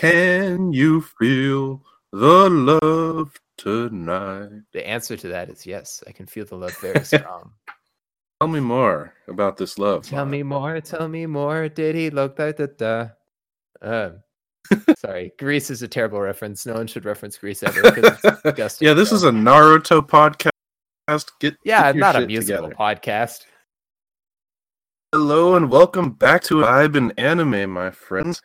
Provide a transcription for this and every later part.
Can you feel the love tonight? The answer to that is yes. I can feel the love very strong. Tell me more about this love. tell Mott. me more. Tell me more. Did he look like the the? Um, sorry, Grease is a terrible reference. No one should reference Grease ever. it's yeah, this is a Naruto podcast. Get yeah, get not a musical together. podcast. Hello and welcome back to Vibe and Anime, my friends.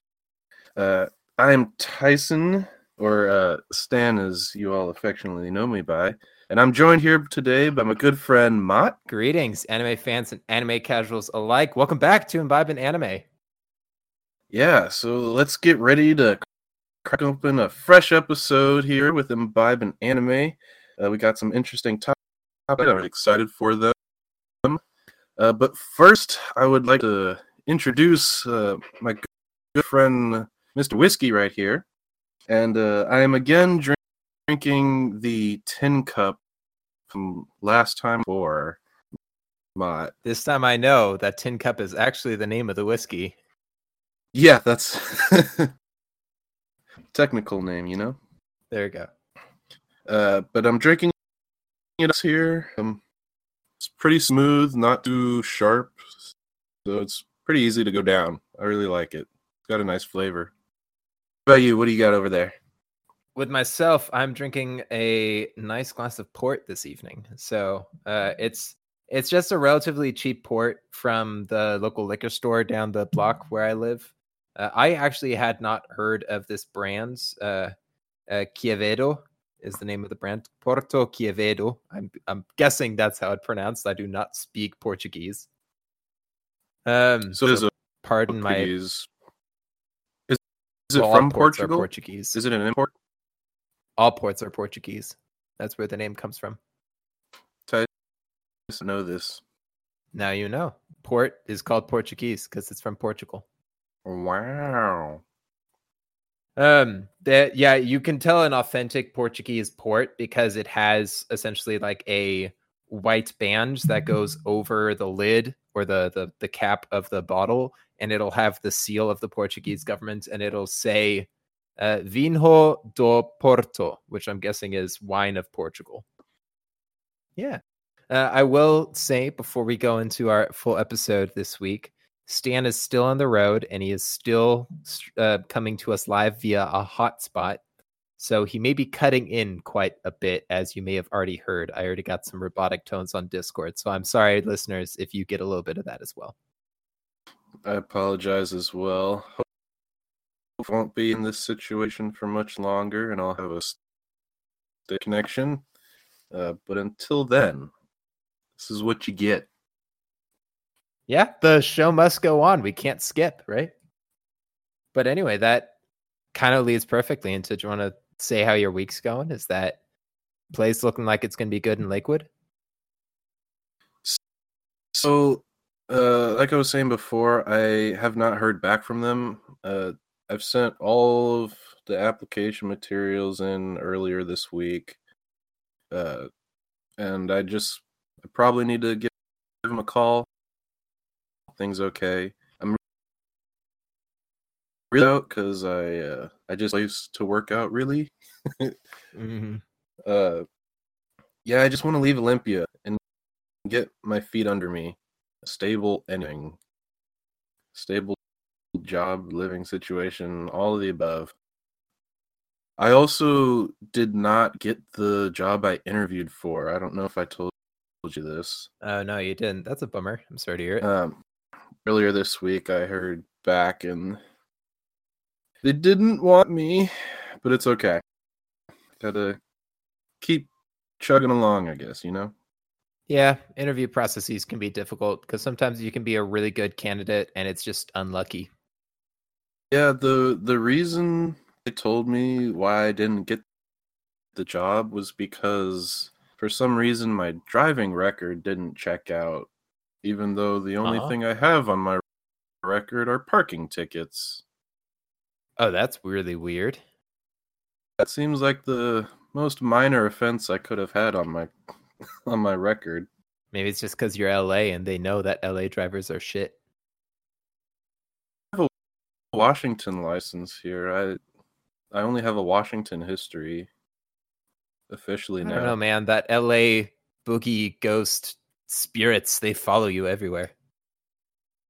Uh, I am Tyson, or uh, Stan, as you all affectionately know me by, and I'm joined here today by my good friend Mott. Greetings, anime fans and anime casuals alike. Welcome back to Imbibe in Anime. Yeah, so let's get ready to crack open a fresh episode here with Imbibe and Anime. Uh, we got some interesting topics. I'm excited for them. Uh, but first, I would like to introduce uh, my good friend, Mr. Whiskey, right here. And uh, I am again drink- drinking the tin cup from last time for my. This time I know that Tin Cup is actually the name of the whiskey. Yeah, that's technical name, you know? There you go. Uh, but I'm drinking it here. Um, it's pretty smooth, not too sharp, so it's pretty easy to go down. I really like it. It's got a nice flavor. What about you? What do you got over there? With myself, I'm drinking a nice glass of port this evening. So uh, it's it's just a relatively cheap port from the local liquor store down the block where I live. Uh, I actually had not heard of this brand. Uh, uh, Quevedo is the name of the brand. Porto Quevedo. I'm I'm guessing that's how it's pronounced. I do not speak Portuguese. Um, So, it pardon my. Portuguese? Is, is it well, from Portugal? Portuguese. Is it an import? all ports are Portuguese. That's where the name comes from. So I just know this. Now you know. Port is called Portuguese because it's from Portugal. Wow. Um, that yeah, you can tell an authentic Portuguese port because it has essentially like a white band that goes over the lid or the the the cap of the bottle, and it'll have the seal of the Portuguese government, and it'll say uh, "Vinho do Porto," which I'm guessing is wine of Portugal. Yeah, uh, I will say before we go into our full episode this week, Stan is still on the road and he is still uh, coming to us live via a hotspot. So he may be cutting in quite a bit, as you may have already heard. I already got some robotic tones on Discord. So I'm sorry, listeners, if you get a little bit of that as well. I apologize as well. Hope won't be in this situation for much longer, and I'll have a steady connection. Uh, but until then, this is what you get. Yeah, the show must go on. We can't skip, right? But anyway, that kind of leads perfectly into do you want to say how your week's going? Is that place looking like it's going to be good in Lakewood? So, uh, like I was saying before, I have not heard back from them. Uh, I've sent all of the application materials in earlier this week, uh, and I just I probably need to give them a call. Things okay. Really out because I uh, I just used to work out really. Mm-hmm. uh, yeah, I just want to leave Olympia and get my feet under me. A stable ending, stable job, living situation, all of the above. I also did not get the job I interviewed for. I don't know if I told you this. Oh no, you didn't. That's a bummer. I'm sorry to hear it. Um, earlier this week, I heard back and they didn't want me, but it's okay. Gotta keep chugging along, I guess, you know? yeah, interview processes can be difficult because sometimes you can be a really good candidate and it's just unlucky. Yeah, the the reason they told me why I didn't get the job was because for some reason my driving record didn't check out, even though the only Uh-huh. thing I have on my record are parking tickets. Oh, that's really weird. That seems like the most minor offense I could have had on my on my record. Maybe it's just because you're LA and they know that LA drivers are shit. I have a Washington license here. I I only have a Washington history officially I now. don't know, man. That LA boogie ghost spirits, they follow you everywhere.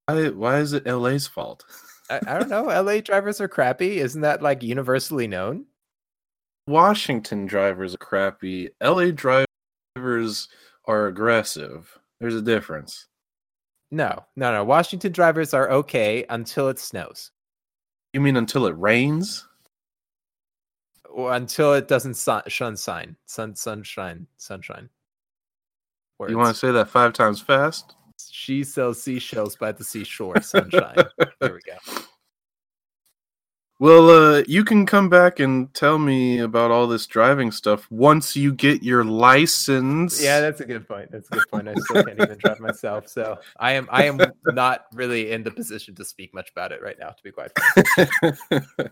Why, why is it LA's fault? I, I don't know. LA drivers are crappy. Isn't that like universally known? Washington drivers are crappy. LA drivers are aggressive. There's a difference. No, no, no. Washington drivers are okay until it snows. You mean until it rains? Or until it doesn't sun, sunshine, sun, sunshine, sunshine. You want to say that five times fast? She sells seashells by the seashore, sunshine. there we go. Well, uh, you can come back and tell me about all this driving stuff once you get your license. Yeah, that's a good point. That's a good point. I still can't even drive myself, so I am I am not really in the position to speak much about it right now. To be quite frank.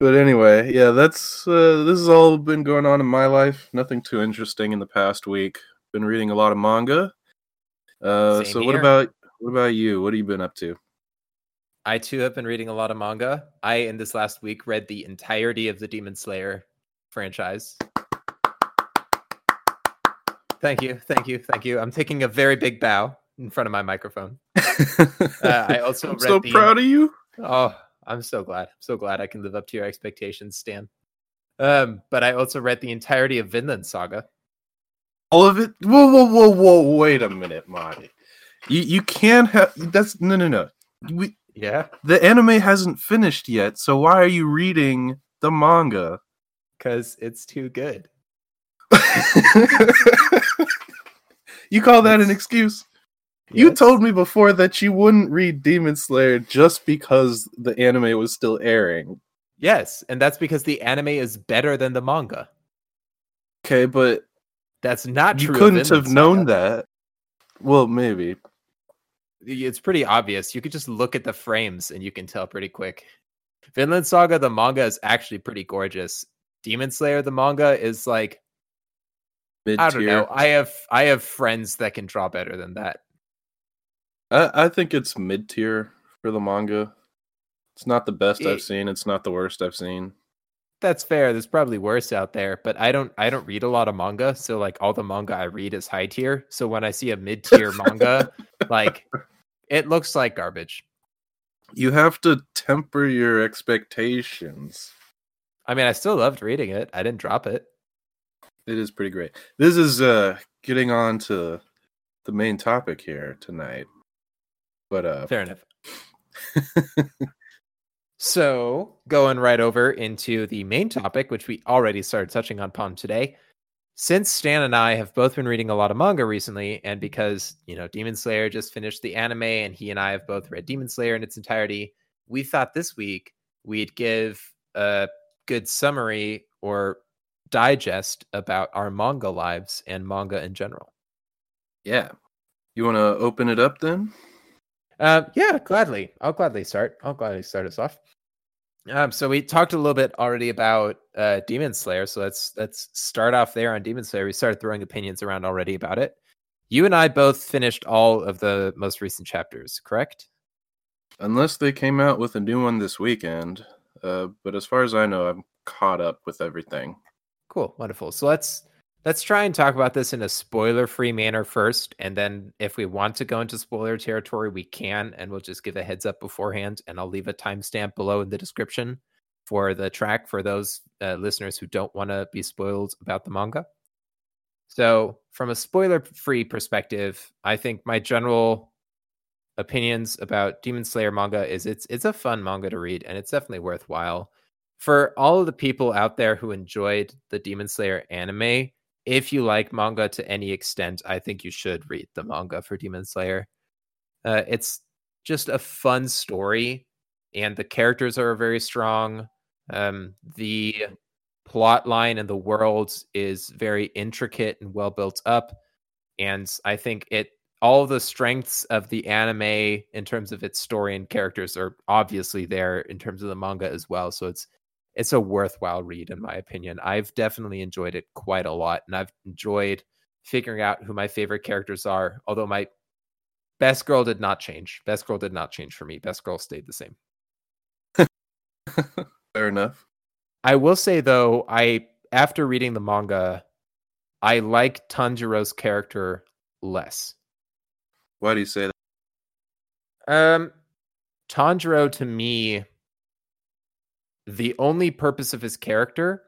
but anyway, yeah, that's uh, this has all been going on in my life. Nothing too interesting in the past week. Been reading a lot of manga. Uh, Same so what about what about you? What have you been up to? I too have been reading a lot of manga. I in this last week read the entirety of the Demon Slayer franchise. Thank you, thank you, thank you. I'm taking a very big bow in front of my microphone. Uh, I also I'm read so the- proud of you. Oh, I'm so glad. I'm so glad I can live up to your expectations, Stan. Um, but I also read the entirety of Vinland Saga. All of it. Whoa, whoa, whoa, whoa! Wait a minute, Marty. You you can't have. That's no, no, no. We, Yeah, the anime hasn't finished yet, so why are you reading the manga? because it's too good. you call that an excuse? You told me before that you wouldn't read Demon Slayer just because the anime was still airing. Yes, and that's because the anime is better than the manga. Okay, but That's not you true. of couldn't have known that. Well, maybe. It's pretty obvious. You could just look at the frames and you can tell pretty quick. Vinland Saga, the manga is actually pretty gorgeous. Demon Slayer, the manga is like Mid I don't know. I have I have friends that can draw better than that. I, I think it's mid tier for the manga. It's not the best Eh. I've seen. It's not the worst I've seen. That's fair. There's probably worse out there, but I don't I don't read a lot of manga, so like all the manga I read is high tier. So when I see a mid tier manga, like it looks like garbage. You have to temper your expectations. I mean, I still loved reading it. I didn't drop it. It is pretty great. This is uh getting on to the main topic here tonight. But uh Fair enough. So, going right over into the main topic, which we already started touching on upon today. Since Stan and I have both been reading a lot of manga recently, and because, you know, Demon Slayer just finished the anime and he and I have both read Demon Slayer in its entirety, we thought this week we'd give a good summary or digest about our manga lives and manga in general. yeah. You want to open it up then? Uh, yeah, gladly. I'll gladly start. I'll gladly start us off. Um, so we talked a little bit already about uh, Demon Slayer. So let's let's start off there on Demon Slayer. We started throwing opinions around already about it. You and I both finished all of the most recent chapters, correct? Unless they came out with a new one this weekend. Uh, but as far as I know, I'm caught up with everything. Cool, wonderful. So let's let's try and talk about this in a spoiler-free manner first, and then if we want to go into spoiler territory, we can, and we'll just give a heads up beforehand, and I'll leave a timestamp below in the description for the track for those uh, listeners who don't want to be spoiled about the manga. So, from a spoiler-free perspective, I think my general opinions about Demon Slayer manga is it's it's a fun manga to read, and it's definitely worthwhile for all of the people out there who enjoyed the Demon Slayer anime, if you like manga to any extent, I think you should read the manga for Demon Slayer. Uh, it's just a fun story, and the characters are very strong. Um, the plot line and the world is very intricate and well built up, and I think it all the strengths of the anime in terms of its story and characters are obviously there in terms of the manga as well. So it's it's a worthwhile read in my opinion. I've definitely enjoyed it quite a lot and I've enjoyed figuring out who my favorite characters are, although my best girl did not change. Best girl did not change for me. Best girl stayed the same. Fair enough. I will say though, I after reading the manga, I like Tanjiro's character less. Why do you say that? Um, Tanjiro to me, the only purpose of his character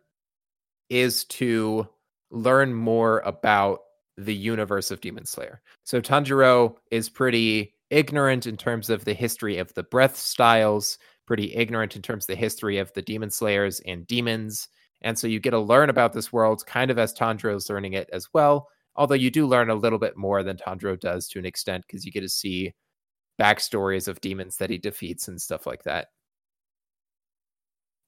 is to learn more about the universe of Demon Slayer. So Tanjiro is pretty ignorant in terms of the history of the breath styles, pretty ignorant in terms of the history of the Demon Slayers and demons. And so you get to learn about this world kind of as Tanjiro's learning it as well. Although you do learn a little bit more than Tanjiro does to an extent because you get to see backstories of demons that he defeats and stuff like that.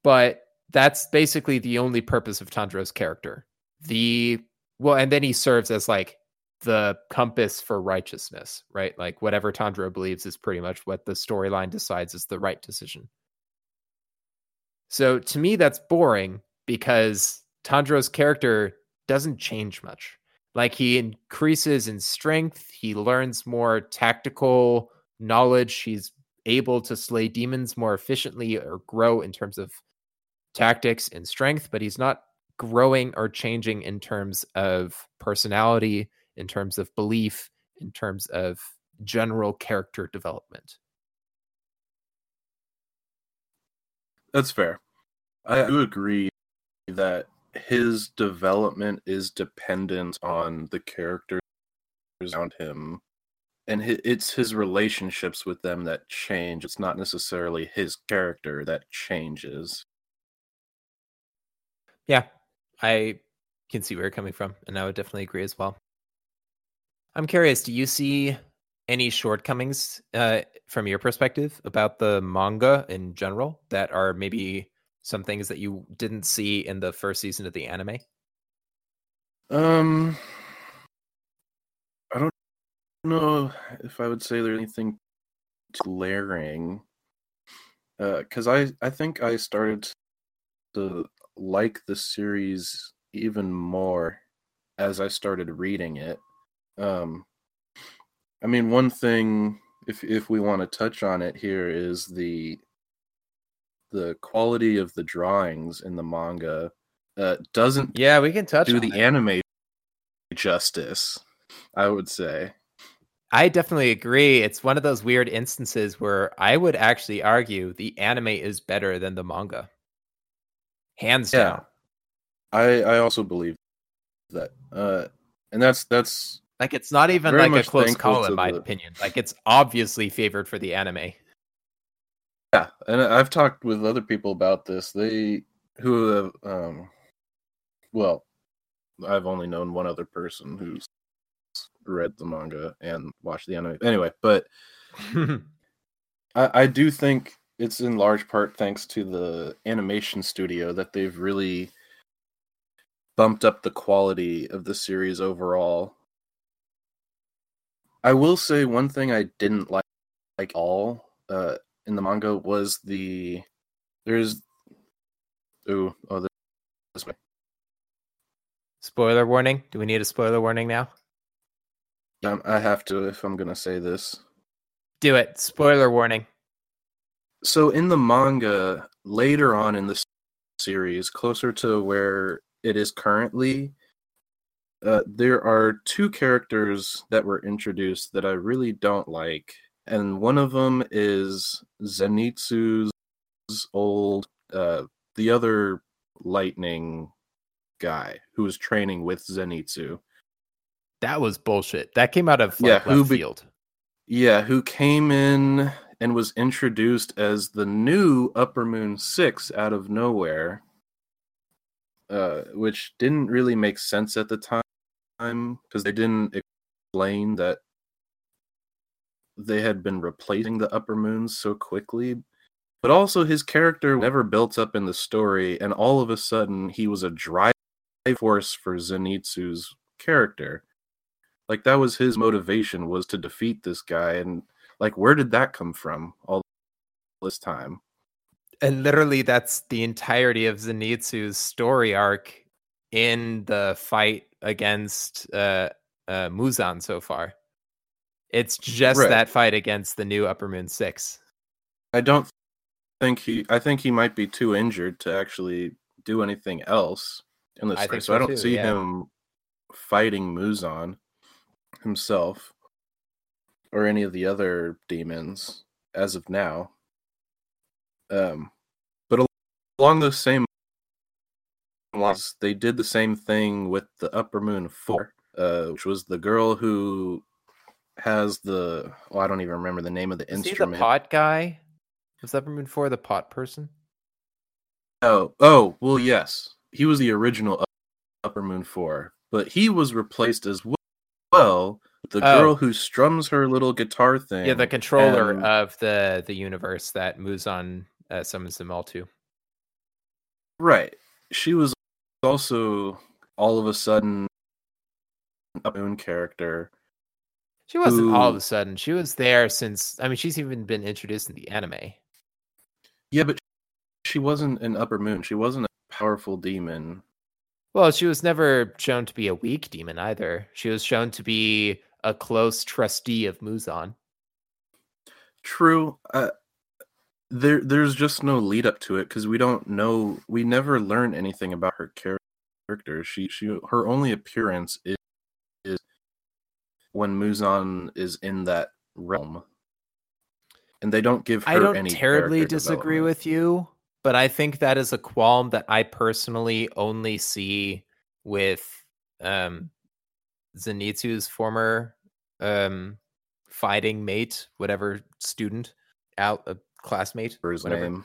But that's basically the only purpose of Tanjiro's character. The well, and then he serves as like the compass for righteousness, right? Like whatever Tanjiro believes is pretty much what the storyline decides is the right decision. So to me, that's boring because Tanjiro's character doesn't change much. Like he increases in strength, he learns more tactical knowledge, he's able to slay demons more efficiently or grow in terms of tactics and strength, but he's not growing or changing in terms of personality, in terms of belief, in terms of general character development. That's fair. I do agree that his development is dependent on the characters around him and it's his relationships with them that change it's not necessarily his character that changes yeah i can see where you're coming from and i would definitely agree as well i'm curious do you see any shortcomings uh, from your perspective about the manga in general that are maybe some things that you didn't see in the first season of the anime? Um, I don't know if I would say there's anything glaring. Because uh, I I think I started to like the series even more as I started reading it. Um, I mean, one thing if if we want to touch on it here is the the quality of the drawings in the manga uh, doesn't yeah we can touch do the anime justice i would say. I definitely agree. It's one of those weird instances where i would actually argue the anime is better than the manga hands yeah. down i i also believe that uh and that's that's like it's not even like a close call in my the... opinion like it's obviously favored for the anime yeah, and I've talked with other people about this. They who have, um, well, I've only known one other person who's read the manga and watched the anime. Anyway, but I, I do think it's in large part thanks to the animation studio that they've really bumped up the quality of the series overall. I will say one thing I didn't like like all uh, in the manga was the there's ooh oh this way. Spoiler warning. Do we need a spoiler warning now? Um, I have to if I'm gonna say this. Do it. Spoiler warning. So in the manga, later on in the series, closer to where it is currently, uh, there are two characters that were introduced that I really don't like and one of them is Zenitsu's old, uh, the other lightning guy who was training with Zenitsu. That was bullshit. That came out of like, yeah, who be- field. Yeah, who came in and was introduced as the new Upper Moon Six out of nowhere, uh, which didn't really make sense at the time because they didn't explain that they had been replacing the upper moons so quickly. But also his character never built up in the story and all of a sudden he was a drive force for zenitsu's character. Like that was his motivation was to defeat this guy and like where did that come from all this time and literally that's the entirety of zenitsu's story arc in the fight against uh, uh muzan so far it's just right. that fight against the new Upper Moon Six. I don't think he. I think he might be too injured to actually do anything else in this I story. think So, I don't too, see yeah. him fighting Muzan himself or any of the other demons as of now. Um, but al- along those same lines, they did the same thing with the Upper Moon Four, uh, which was the girl who has the well, I don't even remember the name of the Is he the instrument. pot guy? Was Upper Moon Four the pot person? Oh, oh, well, yes, he was the original Up- Upper Moon Four, but he was replaced as well. The Oh. girl who strums her little guitar thing. Yeah, the controller and- of the the universe that Muzan uh, summons them all to. right. She was also all of a sudden a moon character. She wasn't all of a sudden. She was there since. I mean, she's even been introduced in the anime. Yeah, but she wasn't an Upper Moon. She wasn't a powerful demon. Well, she was never shown to be a weak demon either. She was shown to be a close trustee of Muzan. True. Uh, there, there's just no lead up to it because we don't know. We never learn anything about her character. She, she, her only appearance is, is when Muzan is in that realm, and they don't give her any. I don't terribly disagree with you, but I think that is a qualm that I personally only see with um Zenitsu's former um fighting mate, whatever student, out a classmate, for his whatever. name,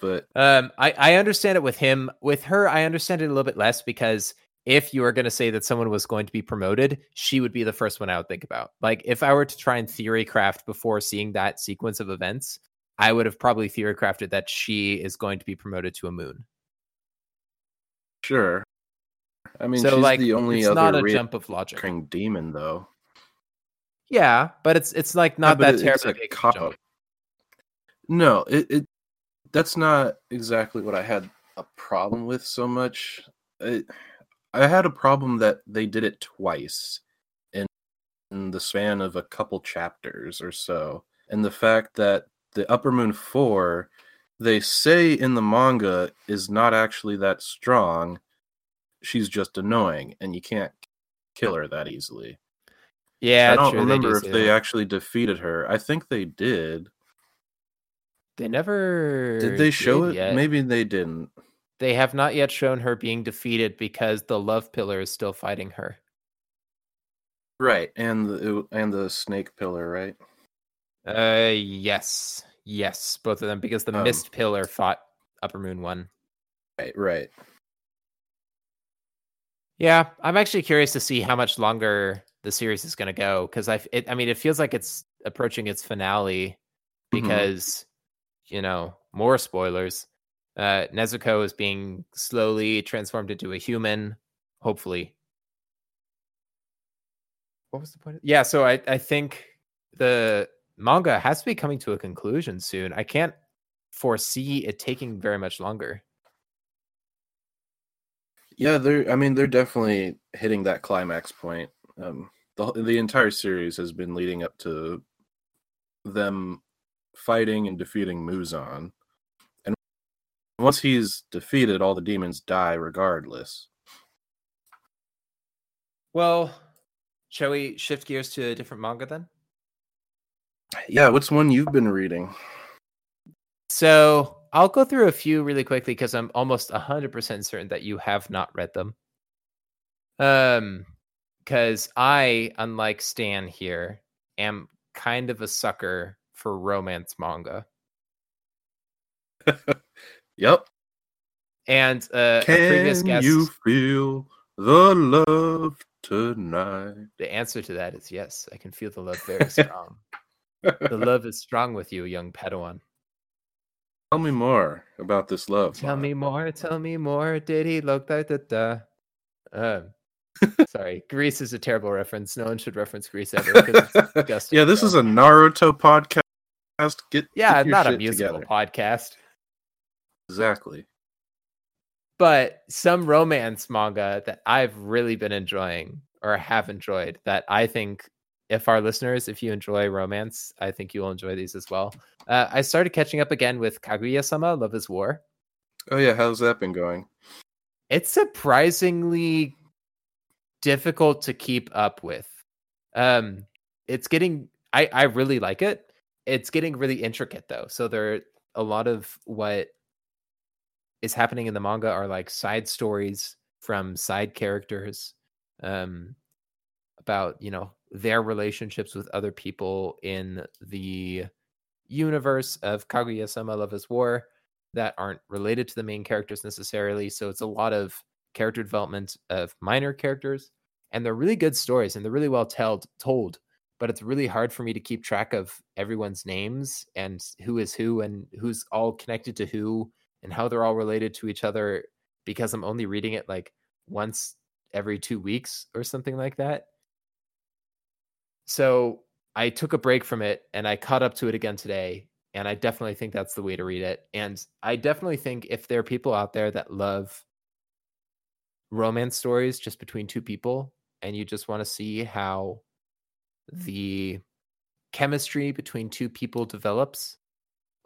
but Um, I, I understand it with him. With her, I understand it a little bit less because if you were going to say that someone was going to be promoted, she would be the first one I would think about. Like, if I were to try and theory craft before seeing that sequence of events, I would have probably theory crafted that she is going to be promoted to a moon. sure. I mean, so, she's like, the only it's other not a reoccurring jump of logic. demon, though. Yeah, but it's it's like not but that it- it's terribly a big cop out. No, it, it that's not exactly what I had a problem with so much. It, I had a problem that they did it twice in, in the span of a couple chapters or so, and the fact that the Upper Moon Four, they say in the manga, is not actually that strong. She's just annoying, and you can't kill her that easily. Yeah, I don't true, they do remember if they that. actually defeated her. I think they did. They never Did they show did it? yet. Maybe they didn't. They have not yet shown her being defeated because the love pillar is still fighting her. Right, and the and the snake pillar, right? Uh, yes, yes, both of them because the Um, mist pillar fought Upper Moon one. Right, right. Yeah, I'm actually curious to see how much longer the series is going to go because I, it, I mean, it feels like it's approaching its finale Mhm. because you know more spoilers. Uh, Nezuko is being slowly transformed into a human. Hopefully, what was the point? Of- yeah, so I, I think the manga has to be coming to a conclusion soon. I can't foresee it taking very much longer. Yeah, they're. I mean, they're definitely hitting that climax point. Um, the the entire series has been leading up to them fighting and defeating Muzan, and once he's defeated, all the demons die regardless. Well, shall we shift gears to a different manga then? Yeah, what's one you've been reading? So I'll go through a few really quickly because I'm almost 100% certain that you have not read them. Um, because I, unlike Stan here, am kind of a sucker for romance manga. Yep. And uh, a previous Can guest, you feel the love tonight? the answer to that is yes. I can feel the love very strong. the love is strong with you, young Padawan. Tell me more about this love. Tell me more. Tell me more. Did he look like da da? Um, sorry, Grease is a terrible reference. No one should reference Grease ever. 'cause it's a disgusting yeah, this is a Naruto podcast. Get yeah, get not a musical together. podcast, Exactly. but some romance manga that I've really been enjoying or have enjoyed. That I think, if our listeners, if you enjoy romance, I think you'll enjoy these as well. Uh, I started catching up again with Kaguya-sama: Love Is War. Oh yeah, how's that been going? it's surprisingly difficult to keep up with. Um, it's getting I I really like it. It's getting really intricate though. So there a lot of what is happening in the manga are like side stories from side characters um about, you know, their relationships with other people in the universe of Kaguya-sama Love is War that aren't related to the main characters necessarily. So it's a lot of character development of minor characters and they're really good stories and they're really well told told but it's really hard for me to keep track of everyone's names and who is who and who's all connected to who and how they're all related to each other because I'm only reading it like once every 2 weeks or something like that. So I took a break from it and I caught up to it again today and I definitely think that's the way to read it. And I definitely think if there are people out there that love romance stories just between two people and you just want to see how the chemistry between two people develops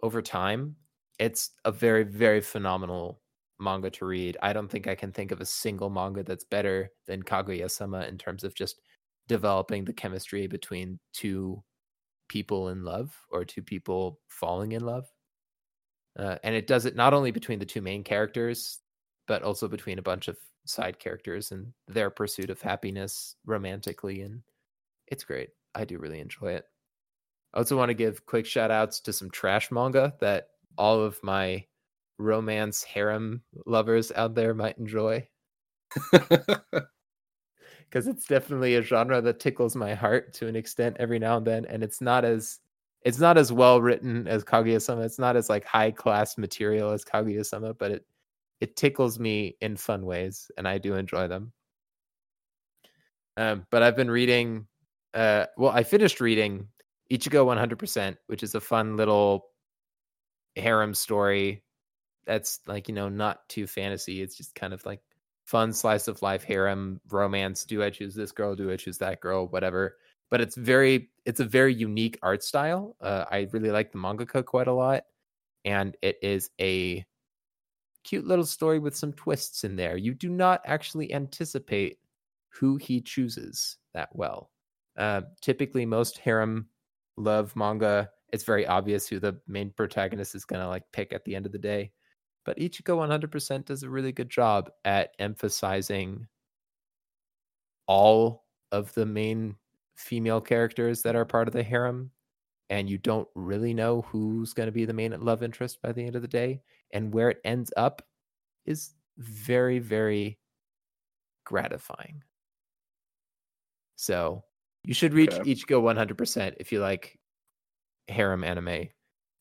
over time, it's a very, very phenomenal manga to read. I don't think I can think of a single manga that's better than Kaguya sama in terms of just developing the chemistry between two people in love or two people falling in love. Uh, and it does it not only between the two main characters, but also between a bunch of side characters and their pursuit of happiness romantically. And it's great. I do really enjoy it. I also want to give quick shout outs to some trash manga that all of my romance harem lovers out there might enjoy. Because it's definitely a genre that tickles my heart to an extent every now and then. And it's not as it's not as well written as Kaguya-sama. It's not as like high class material as Kaguya-sama, but it it tickles me in fun ways, and I do enjoy them. Um, but I've been reading uh, well, I finished reading Ichigo 100%, which is a fun little harem story that's like, you know, not too fantasy. It's just kind of like fun slice of life harem romance. Do I choose this girl? Do I choose that girl? Whatever. But it's very, it's a very unique art style. Uh, I really like the mangaka quite a lot. And it is a cute little story with some twists in there. You do not actually anticipate who he chooses that well. Uh, typically, most harem love manga, it's very obvious who the main protagonist is going to like pick at the end of the day. But Ichigo 100% does a really good job at emphasizing all of the main female characters that are part of the harem. And you don't really know who's going to be the main love interest by the end of the day. And where it ends up is very, very gratifying. So you should reach okay. Ichigo 100% if you like harem anime.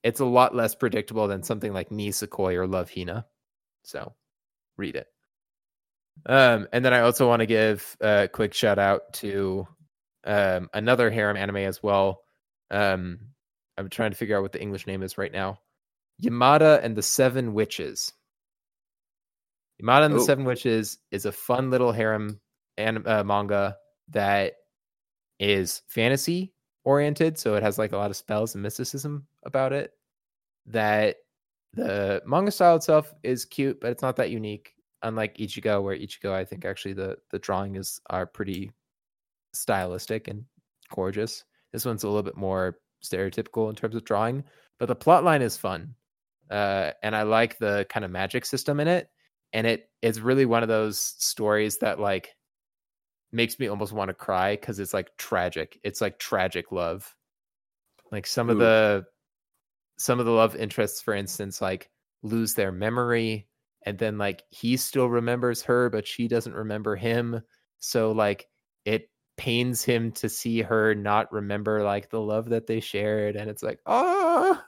It's a lot less predictable than something like Nisekoi or Love Hina. So read it. Um, and then I also want to give a quick shout out to um, another harem anime as well. Um, I'm trying to figure out what the English name is right now. Yamada and the Seven Witches. Yamada and oh. the Seven Witches is a fun little harem anim- uh, manga that is fantasy oriented, so it has like a lot of spells and mysticism about it. That the manga style itself is cute, but it's not that unique. Unlike Ichigo, where Ichigo, I think actually the the drawing is are pretty stylistic and gorgeous. This one's a little bit more stereotypical in terms of drawing, but the plot line is fun, uh, and I like the kind of magic system in it. And it is really one of those stories that like makes me almost want to cry because it's like tragic. It's like tragic love. Like some Ooh. of the some of the love interests, for instance, like lose their memory and then like he still remembers her, but she doesn't remember him. So like it pains him to see her not remember like the love that they shared. And it's like, oh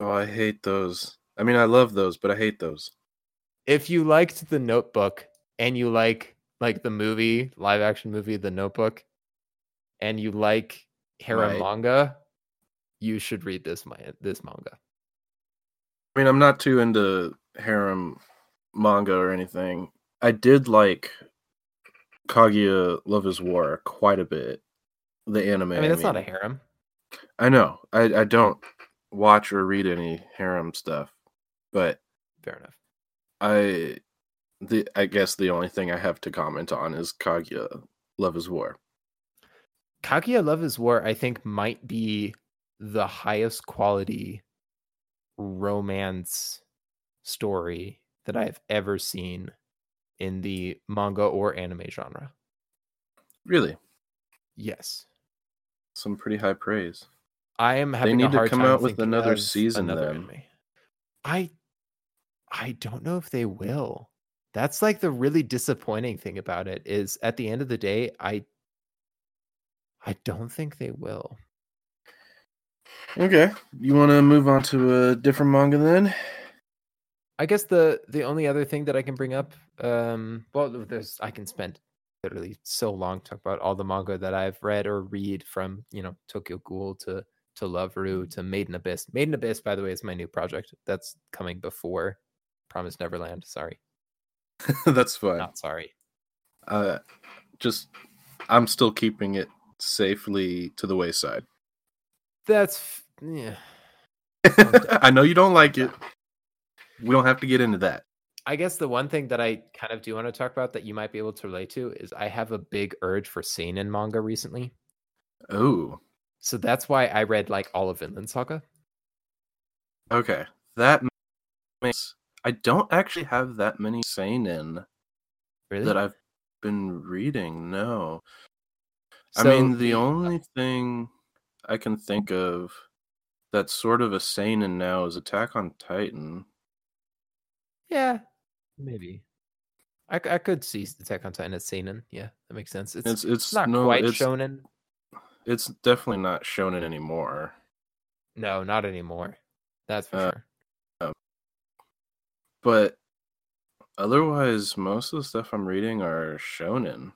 Oh, I hate those. I mean I love those, but I hate those. If you liked the notebook and you like like the movie, live action movie, The Notebook, and you like harem right. manga, you should read this this manga. I mean, I'm not too into harem manga or anything. I did like Kaguya Love is War quite a bit. The anime. I mean, that's I mean. not a harem. I know. I, I don't watch or read any harem stuff, but fair enough. I the I guess the only thing I have to comment on is Kaguya Love is War. Kaguya Love is War, I think, might be the highest quality romance story that I've ever seen in the manga or anime genre. Really? Yes. Some pretty high praise. I am They having a need to come out with another season another then. anime. I I don't know if they will. That's like the really disappointing thing about it is at the end of the day, I I don't think they will. Okay. You want to move on to a different manga then? I guess the the only other thing that I can bring up, um, well, there's I can spend literally so long talk about all the manga that I've read or read from you know Tokyo Ghoul to to Love Ru to Made in Abyss. Maiden Abyss, by the way, is my new project that's coming before Promise Neverland. Sorry, That's fine. not sorry. Uh, just I'm still keeping it safely to the wayside. That's f- yeah. I know you don't like it. We don't have to get into that. I guess the one thing that I kind of do want to talk about that you might be able to relate to is I have a big urge for seinen manga recently. Oh, So that's why I read like all of Vinland Saga. okay. That makes. I don't actually have that many seinen Really? that I've been reading. No, I mean the uh only thing I can think of that's sort of a seinen now is Attack on Titan. Yeah, maybe. I, I could see Attack on Titan as seinen. Yeah, that makes sense. It's, It's it's not no, quite it's, shonen. It's definitely not shonen anymore. No, not anymore. That's for Uh, sure. But otherwise, most of the stuff I'm reading are shonen.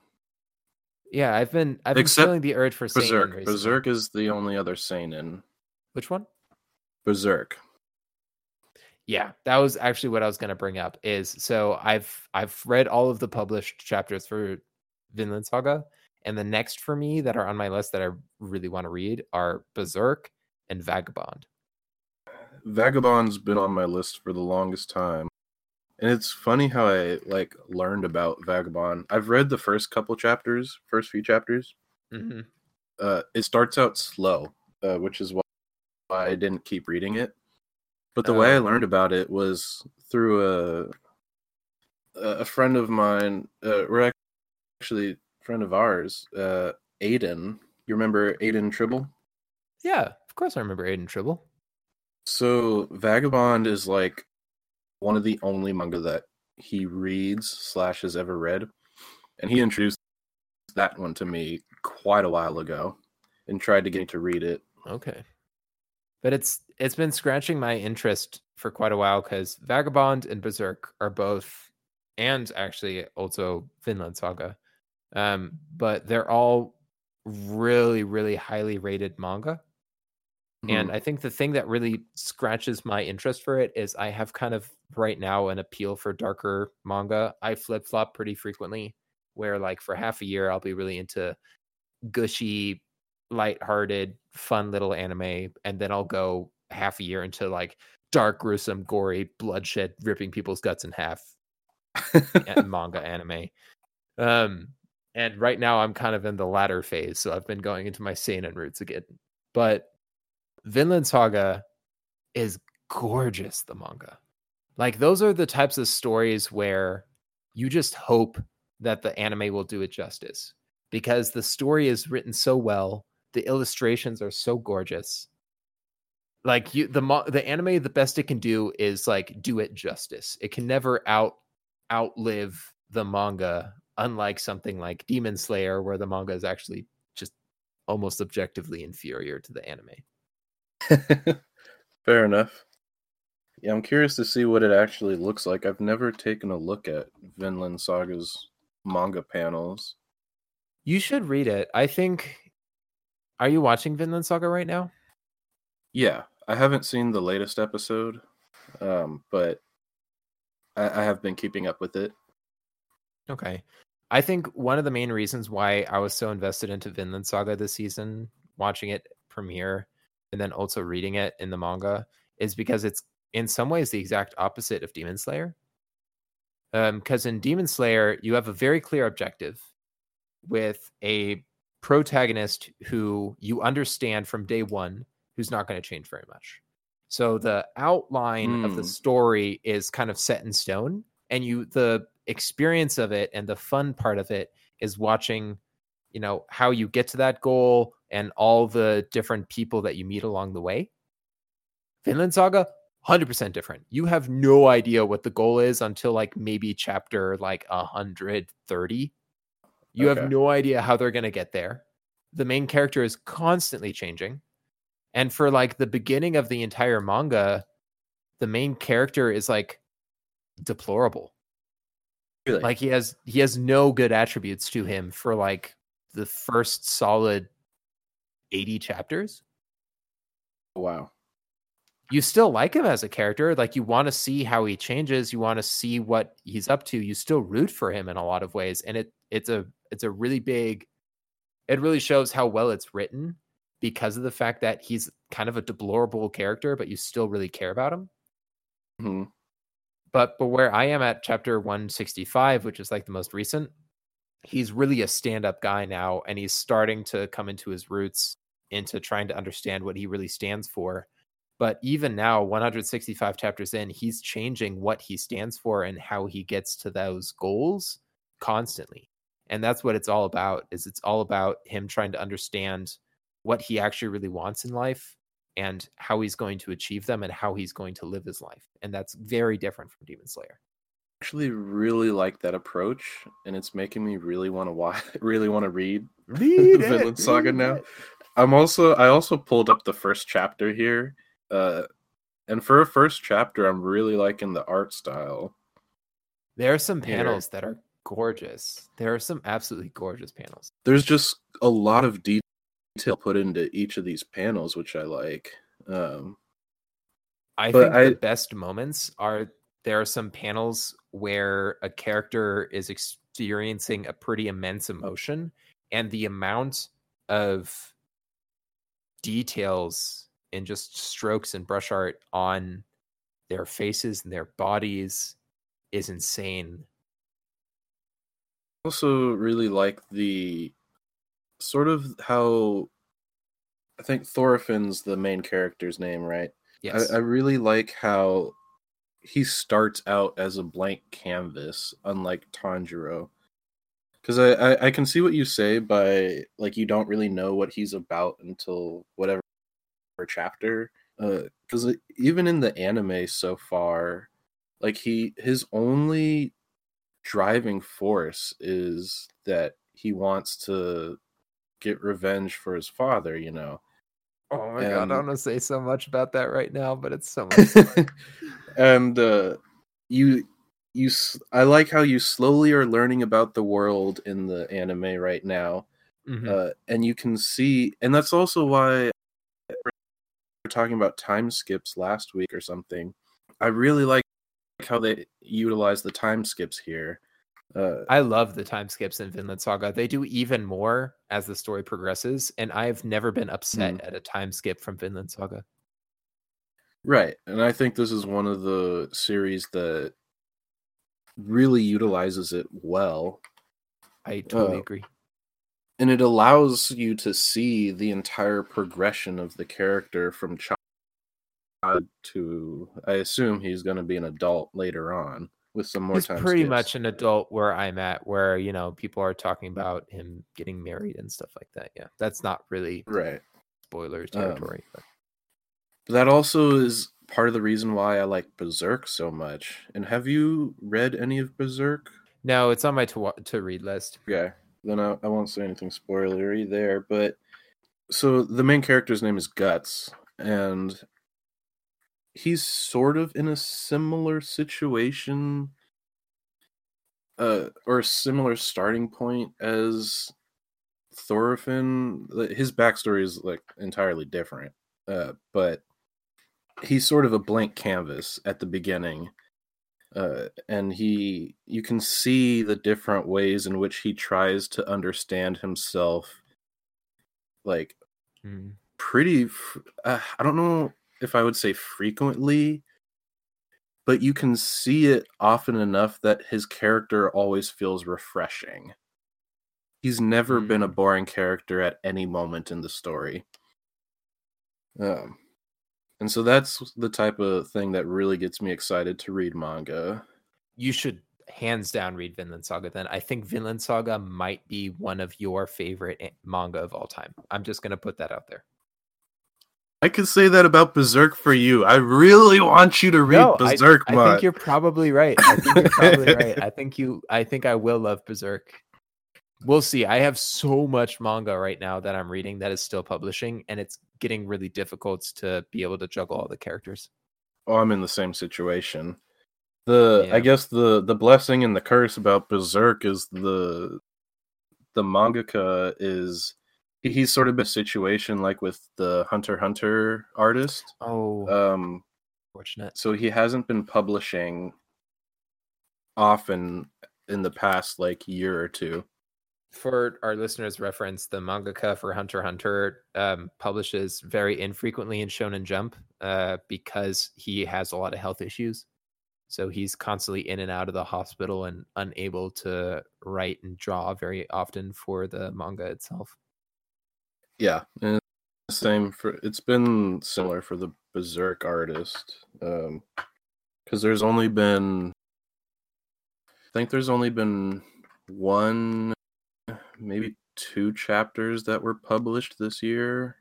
Yeah, I've been I've been except feeling the urge for seinen Berserk. recently. Berserk is the only other seinen. Which one? Berserk. Yeah, that was actually what I was going to bring up. Is so I've I've read all of the published chapters for Vinland Saga, and the next for me that are on my list that I really want to read are Berserk and Vagabond. Vagabond's been on my list for the longest time. And it's funny how I like learned about Vagabond. I've read the first couple chapters, first few chapters. hmm Uh, it starts out slow, uh, which is why I didn't keep reading it. But the way I Oh. learned about it was through a a friend of mine. Uh, we're actually friend of ours, uh, Aiden. You remember Aiden Tribble? Yeah, of course I remember Aiden Tribble. So Vagabond is like one of the only manga that he reads slash has ever read, and he introduced that one to me quite a while ago, and tried to get me to read it. Okay. But it's it's been scratching my interest for quite a while because Vagabond and Berserk are both, and actually also Vinland Saga, um, but they're all really really highly rated manga. And Hmm. I think the thing that really scratches my interest for it is I have kind of right now an appeal for darker manga. I flip flop pretty frequently, where like for half a year I'll be really into gushy, light-hearted, fun little anime, and then I'll go half a year into like dark, gruesome, gory, bloodshed, ripping people's guts in half manga anime. Um, and right now I'm kind of in the latter phase, so I've been going into my seinen roots again. But Vinland Saga is gorgeous, the manga. Like those are the types of stories where you just hope that the anime will do it justice because the story is written so well, the illustrations are so gorgeous. Like you the the anime the best it can do is like do it justice. It can never out outlive the manga unlike something like Demon Slayer where the manga is actually just almost objectively inferior to the anime. Fair enough. Yeah, I'm curious to see what it actually looks like. I've never taken a look at Vinland Saga's manga panels. You should read it. I think Are you watching Vinland Saga right now? Yeah, I haven't seen the latest episode, um, but I, I have been keeping up with it. Okay. I think one of the main reasons why I was so invested into Vinland Saga this season, watching it premiere and then also reading it in the manga, is because it's in some ways the exact opposite of Demon Slayer. because um, in Demon Slayer you have a very clear objective with a protagonist who you understand from day one who's not going to change very much. So the outline mm. of the hmm. story is kind of set in stone, and you the experience of it and the fun part of it is watching, you know, how you get to that goal and all the different people that you meet along the way. Vinland Saga, 100% different. You have no idea what the goal is until like maybe chapter like 130. You okay. have no idea how they're going to get there. The main character is constantly changing. And for like the beginning of the entire manga, the main character is like deplorable. Really? Like he has he has no good attributes to him for like the first solid 80 chapters. Wow. You still like him as a character, like you want to see how he changes, you want to see what he's up to. You still root for him in a lot of ways and it it's a it's a really big it really shows how well it's written because of the fact that he's kind of a deplorable character but you still really care about him. hmm But but where I am at chapter 165, which is like the most recent, he's really a stand-up guy now and he's starting to come into his roots into trying to understand what he really stands for. But even now 165 chapters in he's changing what he stands for and how he gets to those goals constantly. And that's what it's all about is it's all about him trying to understand what he actually really wants in life and how he's going to achieve them and how he's going to live his life and that's very different from demon slayer I actually really like that approach and it's making me really want to watch really want to read read Vinland Saga now it. I'm also I also pulled up the first chapter here. Uh and for a first chapter, I'm really liking the art style. There are some panels here. that are gorgeous. There are some absolutely gorgeous panels. There's just a lot of detail put into each of these panels, which I like. Um I think I, the best moments are there are some panels where a character is experiencing a pretty immense emotion and the amount of details and just strokes and brush art on their faces and their bodies is insane. Also, really like the sort of how I think Thorfinn's the main character's name, right? Yes. I, I really like how he starts out as a blank canvas, unlike Tanjiro because I, I, I can see what you say by like you don't really know what he's about until whatever chapter because uh, even in the anime so far like he his only driving force is that he wants to get revenge for his father you know oh my and, god i don't want to say so much about that right now but it's so much and uh you you I like how you slowly are learning about the world in the anime right now. Mm-hmm. Uh, and you can see and that's also why we're talking about time skips last week or something. I really like how they utilize the time skips here. Uh, I love the time skips in Vinland Saga. They do even more as the story progresses, and I've never been upset mm. at a time skip from Vinland Saga. Right, and I think this is one of the series that really utilizes it well. I totally uh, agree. And it allows you to see the entire progression of the character from child to I assume he's going to be an adult later on with some more he's time. pretty skips. much an adult where I'm at, where you know people are talking about him getting married and stuff like that. Yeah, that's not really right spoiler territory. Um, but that also is part of the reason why I like Berserk so much. And have you read any of Berserk? No, it's on my to to read list. Yeah, then I, I won't say anything spoilery there. But so the main character's name is Guts, and he's sort of in a similar situation, uh, or a similar starting point as Thorfinn. His backstory is like entirely different, uh, but he's sort of a blank canvas at the beginning uh, and he you can see the different ways in which he tries to understand himself like mm. pretty uh, i don't know if i would say frequently but you can see it often enough that his character always feels refreshing. He's never mm. been a boring character at any moment in the story. Um, and so that's the type of thing that really gets me excited to read manga. You should hands down read Vinland Saga then. I think Vinland Saga might be one of your favorite manga of all time. I'm just going to put that out there. I could say that about Berserk for you. I really want you to read no, Berserk. I, I think you're probably right. I think you're probably right. I think you. I think I will love Berserk. We'll see. I have so much manga right now that I'm reading that is still publishing, and it's getting really difficult to be able to juggle all the characters. Oh, I'm in the same situation. The yeah. I guess the the blessing and the curse about Berserk is the the mangaka is he's sort of a situation like with the Hunter Hunter artist. Oh, um, fortunate. So he hasn't been publishing often in the past like year or two. For our listeners' reference, the mangaka for Hunter Hunter um, publishes very infrequently in Shonen Jump uh, because he has a lot of health issues. So he's constantly in and out of the hospital and unable to write and draw very often for the manga itself. Yeah, and same for it's been similar for the Berserk artist, because um, there's only been, I think there's only been one, maybe two chapters that were published this year.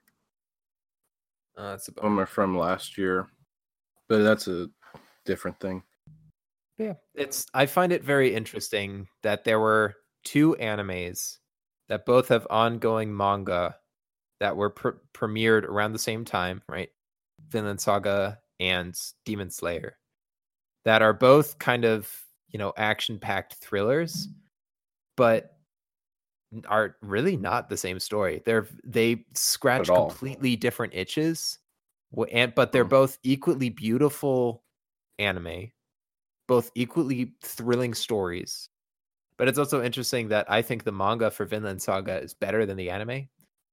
Uh, that's about some are from last year, but that's a different thing. Yeah, it's. I find it very interesting that there were two animes that both have ongoing manga that were pr- premiered around the same time, right? Vinland Saga and Demon Slayer, that are both kind of you know action packed thrillers, but are really not the same story. They're they scratch completely different itches, and but they're mm. both equally beautiful anime, both equally thrilling stories. But it's also interesting that I think the manga for Vinland Saga is better than the anime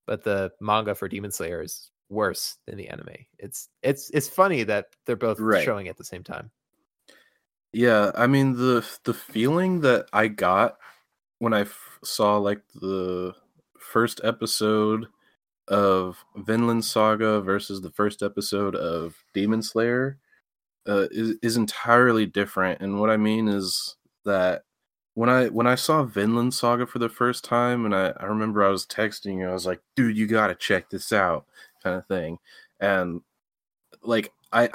but the manga for Demon Slayer is worse than the anime. It's it's it's funny that they're both right. showing at the same time. Yeah, I mean the the feeling that I got when I f- saw like the first episode of Vinland Saga versus the first episode of Demon Slayer uh, is is entirely different. And what I mean is that when I when I saw Vinland Saga for the first time, and I, I remember I was texting you, I was like, "Dude, you gotta check this out," kind of thing, and like I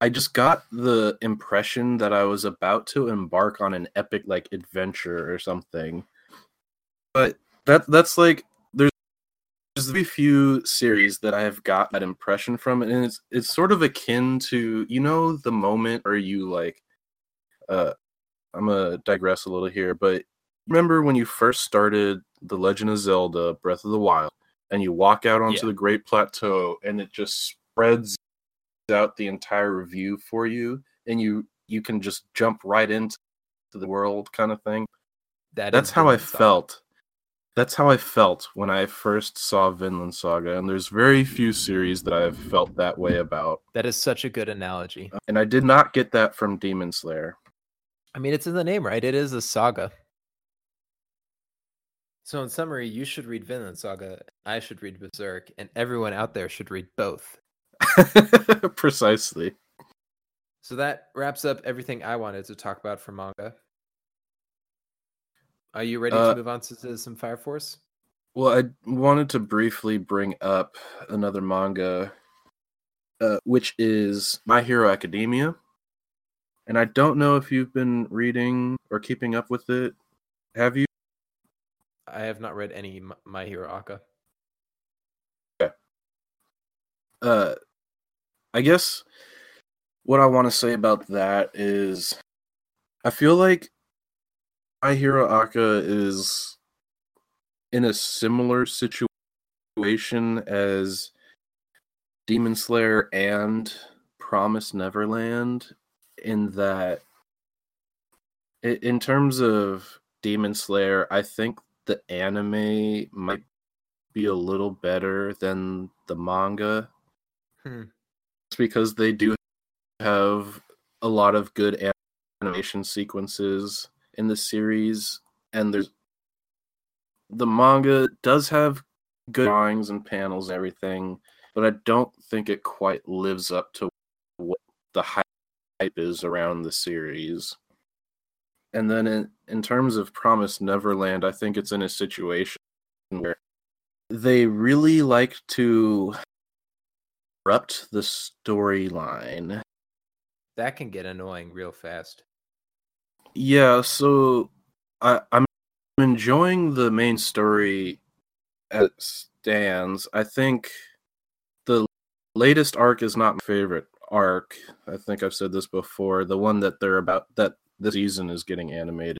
I just got the impression that I was about to embark on an epic like adventure or something, but that that's like there's there's very few series that I have got that impression from, and it's it's sort of akin to you know the moment where you like uh I'm gonna digress a little here, but remember when you first started The Legend of Zelda: Breath of the Wild, and you walk out onto yeah. the Great Plateau, and it just spreads out the entire view for you, and you you can just jump right into the world, kind of thing. That that's how I felt. That's how I felt when I first saw Vinland Saga, and there's very few series that I've felt that way about. That is such a good analogy. And I did not get that from Demon Slayer. I mean, it's in the name, right? It is a saga. So, in summary, you should read Vinland Saga. I should read Berserk, and everyone out there should read both. Precisely. So that wraps up everything I wanted to talk about for manga. Are you ready uh, to move on to some Fire Force? Well, I wanted to briefly bring up another manga, uh, which is My Hero Academia and I don't know if you've been reading or keeping up with it. Have you? I have not read any My Hero Aka. Okay. Uh, I guess what I want to say about that is, I feel like My Hero Aka is in a similar situation as Demon Slayer and Promise Neverland in that in terms of Demon Slayer, I think the anime might be a little better than the manga. Hmm. It's because they do have a lot of good animation sequences in the series, and there's the manga does have good drawings and panels and everything, but I don't think it quite lives up to what the hype is around the series. And then in, in terms of Promised Neverland, I think it's in a situation where they really like to interrupt the storyline. That can get annoying real fast. Yeah, so I, I'm enjoying the main story as stands. I think the latest arc is not my favorite arc. I think I've said this before. The one that they're about that this season is getting animated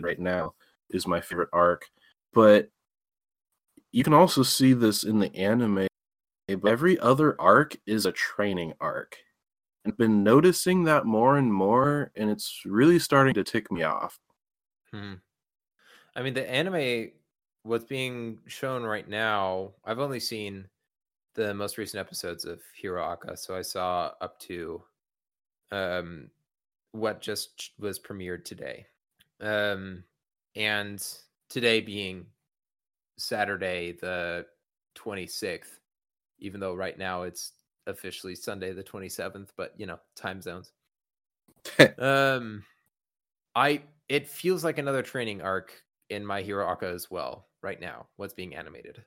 right now is my favorite arc. But you can also see this in the anime. Every other arc is a training arc. I've been noticing that more and more, and it's really starting to tick me off. Hmm. I mean, the anime, what's being shown right now, I've only seen the most recent episodes of Hero Aka, so I saw up to um what just was premiered today. Um and today being Saturday the 26th, even though right now it's officially Sunday the 27th, but you know, time zones. um I it feels like another training arc in My Hero Aka as well right now. What's being animated?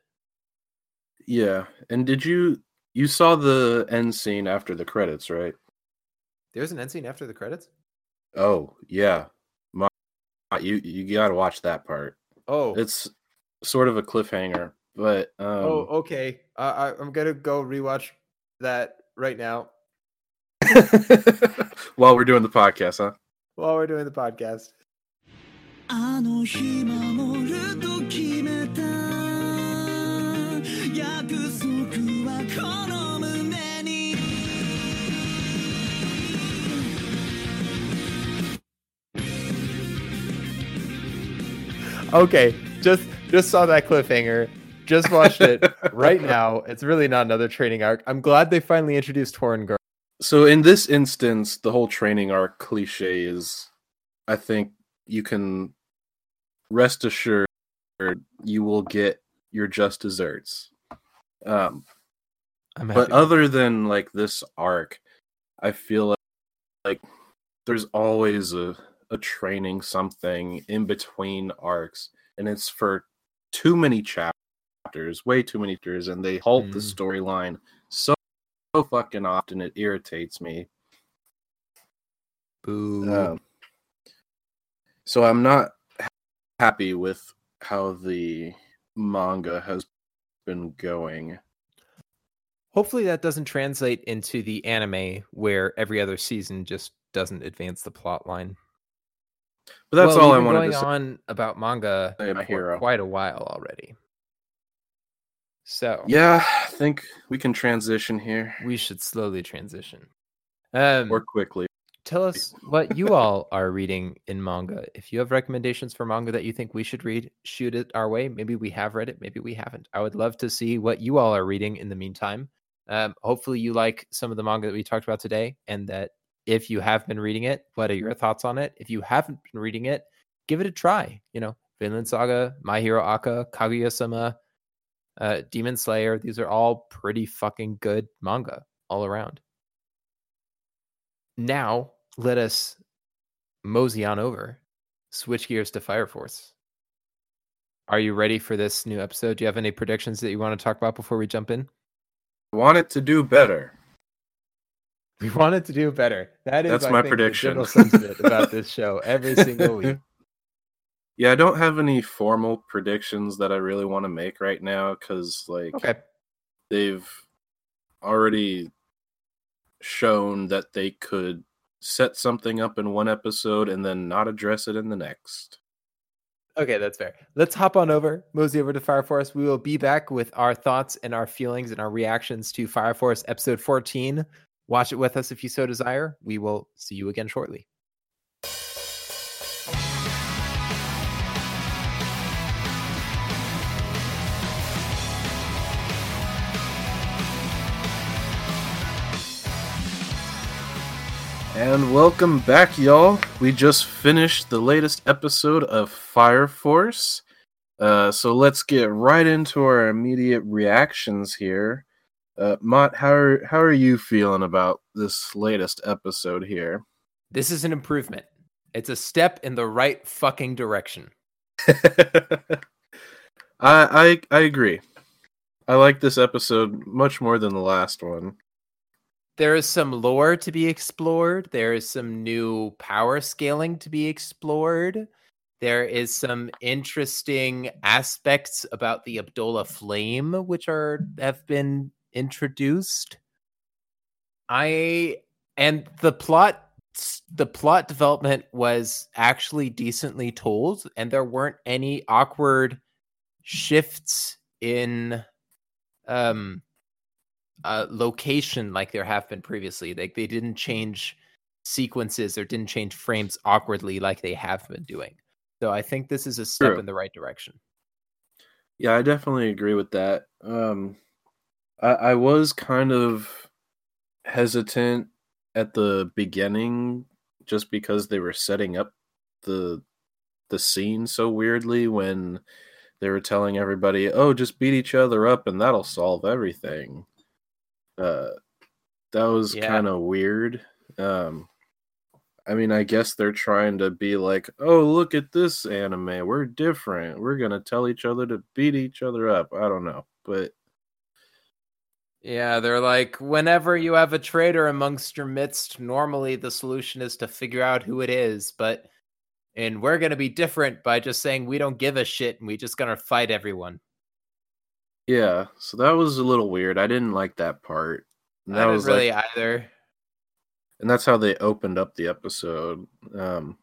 Yeah, and did you you saw the end scene after the credits, right? There's an end scene after the credits. Oh yeah, My, you you got to watch that part. Oh, it's sort of a cliffhanger, but um, oh okay. Uh, I, I'm gonna go rewatch that right now while we're doing the podcast, huh? While we're doing the podcast. Okay, just just saw that cliffhanger. Just watched it right now. It's really not another training arc. I'm glad they finally introduced Torn Girl. So in this instance, the whole training arc cliche is, I think, you can rest assured you will get your just desserts. Um, but other than like this arc, I feel like, like there's always a, a training something in between arcs, and it's for too many chapters, way too many chapters, and they halt mm. the storyline so, so fucking often it irritates me. Boo. Um, so I'm not happy with how the manga has been going. Hopefully that doesn't translate into the anime where every other season just doesn't advance the plot line. But that's well, all I wanted going to say. on about manga for hero. quite a while already. So yeah, I think we can transition here. We should slowly transition, um, or quickly tell us what you all are reading in manga. If you have recommendations for manga that you think we should read, shoot it our way. Maybe we have read it, maybe we haven't. I would love to see what you all are reading in the meantime. Um, hopefully, you like some of the manga that we talked about today, and that if you have been reading it, what are your thoughts on it? If you haven't been reading it, give it a try. You know, Vinland Saga, My Hero Aka, Kaguya Sama, uh, Demon Slayer. These are all pretty fucking good manga all around. Now, let us mosey on over, switch gears to Fire Force. Are you ready for this new episode? Do you have any predictions that you want to talk about before we jump in? I want it to do better. We wanted to do better. That is that's I my think, prediction about this show every single week. Yeah, I don't have any formal predictions that I really want to make right now because, like, okay. they've already shown that they could set something up in one episode and then not address it in the next. Okay, that's fair. Let's hop on over, mosey over to Fire Force. We will be back with our thoughts and our feelings and our reactions to Fire Force episode 14. Watch it with us if you so desire. We will see you again shortly. And welcome back, y'all. We just finished the latest episode of Fire Force. Uh, so let's get right into our immediate reactions here. Uh, Mott, how are how are you feeling about this latest episode here? This is an improvement. It's a step in the right fucking direction. I, I I agree. I like this episode much more than the last one. There is some lore to be explored. There is some new power scaling to be explored. There is some interesting aspects about the Adolla Flame which are have been introduced. I and the plot the plot development was actually decently told and there weren't any awkward shifts in um uh location like there have been previously like they didn't change sequences or didn't change frames awkwardly like they have been doing so i think this is a step True. in the right direction Yeah, I definitely agree with that. Um, I, I was kind of hesitant at the beginning just because they were setting up the the scene so weirdly when they were telling everybody, "Oh, just beat each other up and that'll solve everything." Uh, that was Yeah. kind of weird. Um, I mean, I guess they're trying to be like, "Oh, look at this anime. We're different. We're gonna tell each other to beat each other up." I don't know, but Yeah, they're like, whenever you have a traitor amongst your midst, normally the solution is to figure out who it is, but and we're gonna be different by just saying we don't give a shit and we just gonna fight everyone. yeah. So that was a little weird. I didn't like that part. And that was really like, either. and that's how they opened up the episode. Um,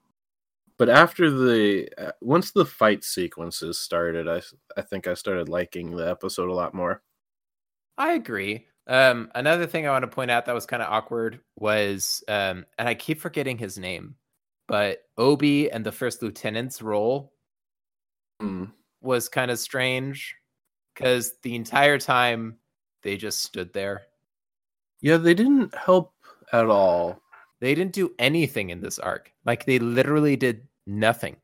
but after the uh, once the fight sequences started, I I think I started liking the episode a lot more. I agree. Um, another thing I want to point out that was kind of awkward was, um, and I keep forgetting his name, but Obi and the first lieutenant's role Mm. was kind of strange because the entire time they just stood there. Yeah, they didn't help at all. They didn't do anything in this arc. Like they literally did nothing.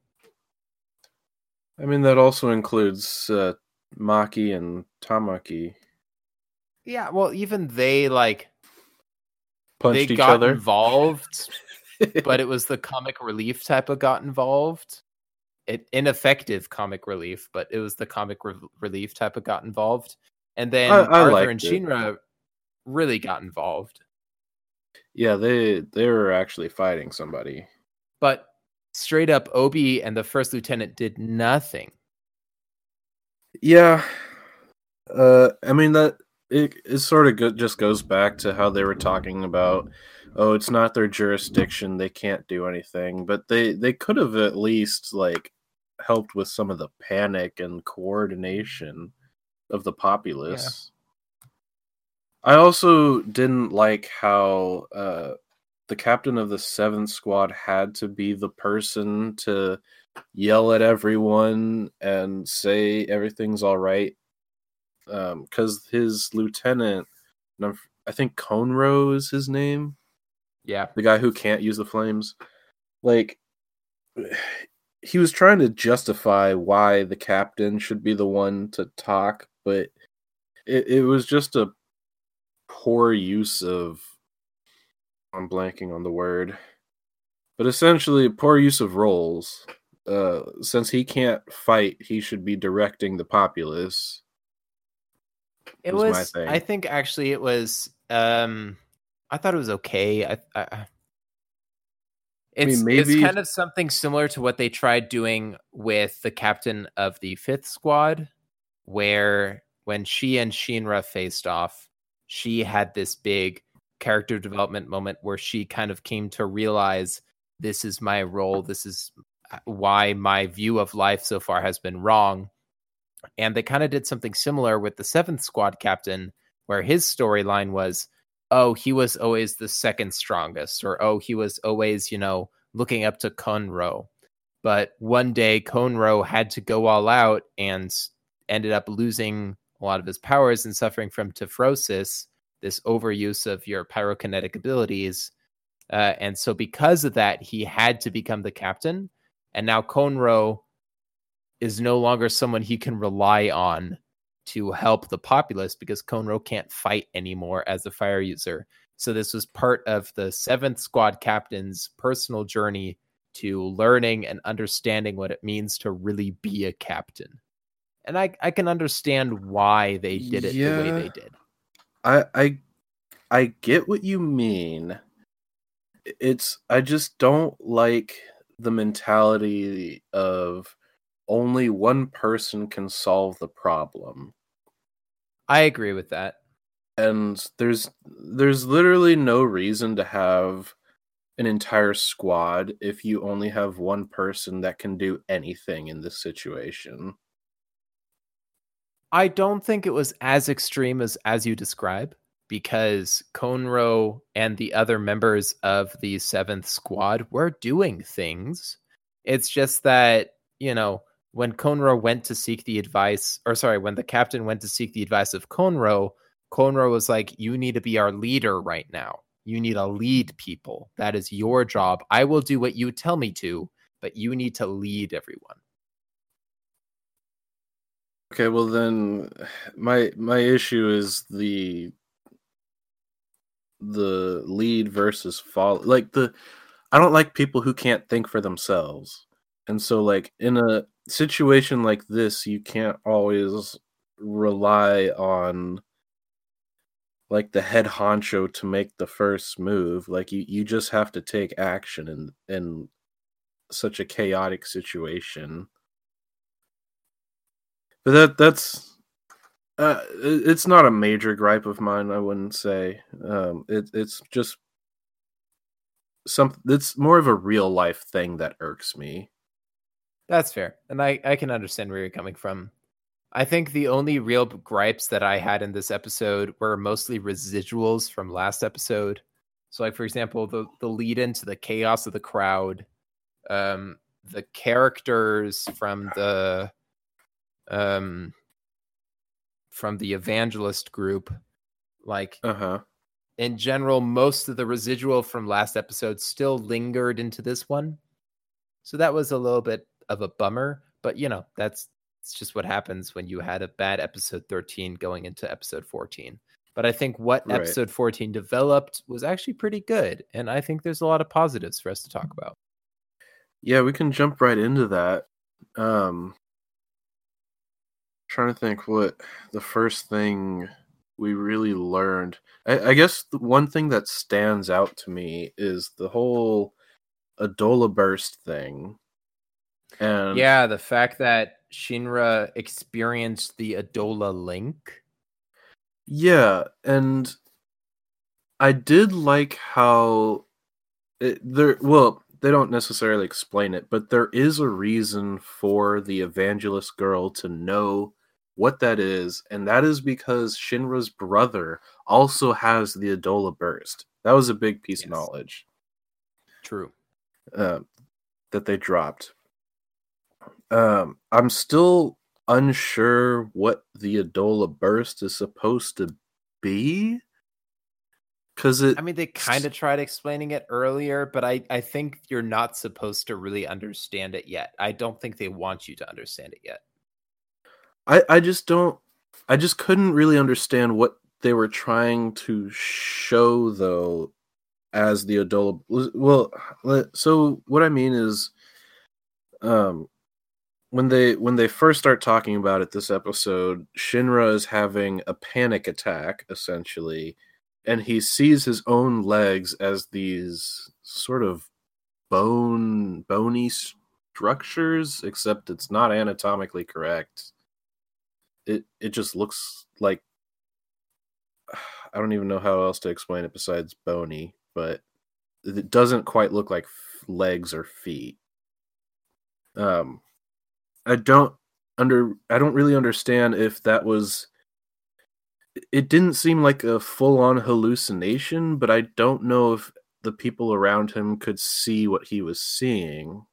I mean, that also includes uh, Maki and Tamaki Yeah, well, even they like punched they each got other. involved, but it was the comic relief type of got involved. It ineffective comic relief, but it was the comic re- relief type of got involved. And then I- I Arthur and it. Shinra really got involved. yeah, they they were actually fighting somebody. But straight up, Obi and the first lieutenant did nothing. Yeah. Uh I mean that it it sort of go- just goes back to how they were talking about oh it's not their jurisdiction they can't do anything. But they they could have at least like helped with some of the panic and coordination of the populace. I also didn't like how uh the captain of the 7th squad had to be the person to yell at everyone and say everything's all right um cuz his lieutenant I think Konro is his name. Yeah. the guy who can't use the flames. Like he was trying to justify why the captain should be the one to talk but it, it was just a poor use of i'm blanking on the word but essentially poor use of roles. Uh since he can't fight he should be directing the populace It was was. I think actually it was. Um, I thought it was okay. I. I I- it's mean, it's kind of something similar to what they tried doing with the captain of the fifth squad, where when she and Shinra faced off, she had this big character development moment where she kind of came to realize this is my role. This is uh, why my view of life so far has been wrong. And they kind of did something similar with the seventh squad captain, where his storyline was, oh, he was always the second strongest, or oh, he was always, you know, looking up to Konro. But one day, Konro had to go all out and ended up losing a lot of his powers and suffering from tephrosis, this overuse of your pyrokinetic abilities. Uh, and so because of that, he had to become the captain. And now Konro is no longer someone he can rely on to help the populace because Konro can't fight anymore as a fire user. So this was part of the seventh squad captain's personal journey to learning and understanding what it means to really be a captain. And I, I can understand why they did it yeah, the way they did. I I I get what you mean. It's I just don't like the mentality of only one person can solve the problem. I agree with that. And there's there's literally no reason to have an entire squad if you only have one person that can do anything in this situation. I don't think it was as extreme as as you describe because Konro and the other members of the seventh squad were doing things. It's just that, you know, when Konro went to seek the advice, or sorry, when the captain went to seek the advice of Konro, Konro was like, You need to be our leader right now. You need to lead people. That is your job. I will do what you tell me to, but you need to lead everyone. Okay, well then my my issue is the the lead versus follow like the I don't like people who can't think for themselves. And so like in a situation like this, you can't always rely on like the head honcho to make the first move. Like you, you just have to take action in in such a chaotic situation. But that that's uh, it's not a major gripe of mine. I wouldn't say. Um, it, it's just some. It's more of a real life thing that irks me. That's fair, and I I can understand where you're coming from. I think the only real gripes that I had in this episode were mostly residuals from last episode. So, like for example, the the lead into the chaos of the crowd, um, the characters from the um from the evangelist group, like uh huh. In general, most of the residual from last episode still lingered into this one, so that was a little bit of a bummer. But you know, that's it's just what happens when you had a bad episode 13 going into episode 14. But I think what right. episode 14 developed was actually pretty good. And I think there's a lot of positives for us to talk about. Yeah, we can jump right into that. Um trying to think what the first thing we really learned. I, I guess the one thing that stands out to me is the whole Adolla burst thing. And yeah, the fact that Shinra experienced the Adolla link. Yeah, and I did like how it, there. Well, they don't necessarily explain it, but there is a reason for the evangelist girl to know what that is, and that is because Shinra's brother also has the Adolla burst. That was a big piece yes. of knowledge. True. Uh, that they dropped. Um, I'm still unsure what the Adolla burst is supposed to be. Cause it I mean they kind of tried explaining it earlier, but I, I think you're not supposed to really understand it yet. I don't think they want you to understand it yet. I, I just don't I just couldn't really understand what they were trying to show though as the Adolla well so what I mean is um when they when they first start talking about it this episode, Shinra is having a panic attack essentially, and he sees his own legs as these sort of bone bony structures, except it's not anatomically correct. It it just looks like I don't even know how else to explain it besides bony, but it doesn't quite look like legs or feet. Um I don't under I don't really understand if that was it didn't seem like a full on hallucination, but I don't know if the people around him could see what he was seeing.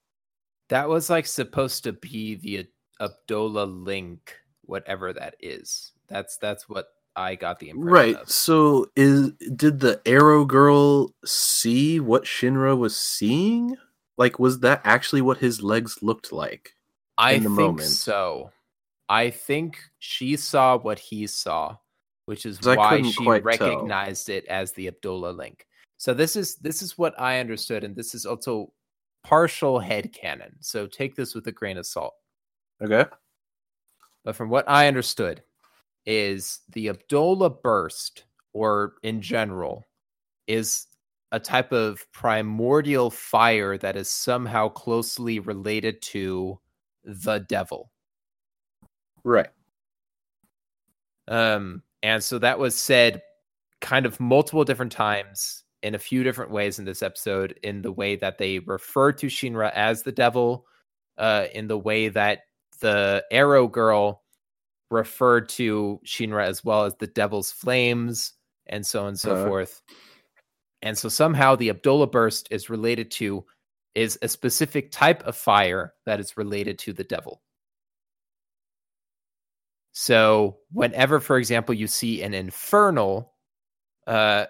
That was like supposed to be the Adolla link, whatever that is. That's that's what I got the impression. Right. of. So is did the Arrow Girl see what Shinra was seeing? Like was that actually what his legs looked like? I think moment. so. I think she saw what he saw, which is why she quite tell. recognized it as the Adolla link. So this is this is what I understood, and this is also partial head canon. So take this with a grain of salt. Okay. But from what I understood, is the Adolla burst, or in general, is a type of primordial fire that is somehow closely related to the devil. Right. Um, and so that was said kind of multiple different times in a few different ways in this episode, in the way that they refer to Shinra as the devil, uh, in the way that the Arrow Girl referred to Shinra as well as the devil's flames, and so on and so Uh-huh. forth. And so somehow the Adolla burst is related to is a specific type of fire that is related to the devil. So whenever, for example, you see an infernal, uh,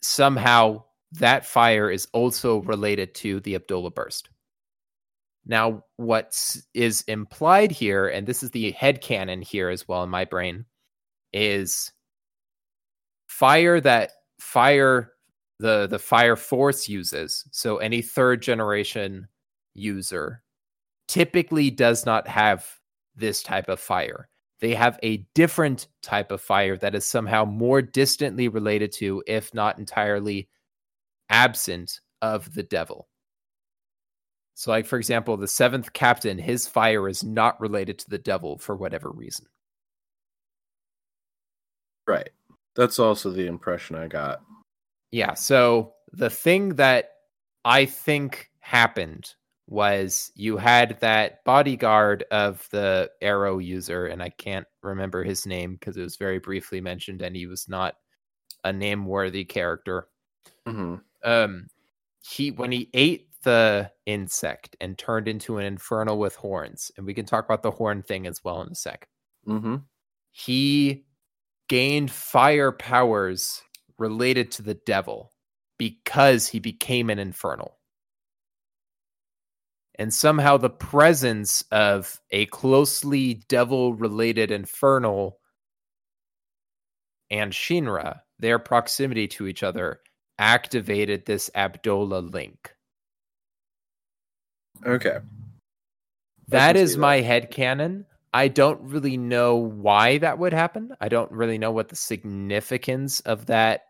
somehow that fire is also related to the Adolla burst. Now, what is implied here, and this is the head canon here as well in my brain, is fire that fire the the fire force uses. So any third generation user typically does not have this type of fire. They have a different type of fire that is somehow more distantly related to, if not entirely absent of the devil. So, like for example, the seventh captain, his fire is not related to the devil for whatever reason. Right. That's also the impression I got. Yeah. So the thing that I think happened was you had that bodyguard of the arrow user, and I can't remember his name because it was very briefly mentioned, and he was not a name worthy character. hmm Um, he when he ate the insect and turned into an infernal with horns, and we can talk about the horn thing as well in a sec. hmm he gained fire powers related to the devil because he became an infernal. And somehow the presence of a closely devil related infernal and Shinra, their proximity to each other, activated this Adolla link. Okay. That is my head canon. I don't really know why that would happen. I don't really know what the significance of that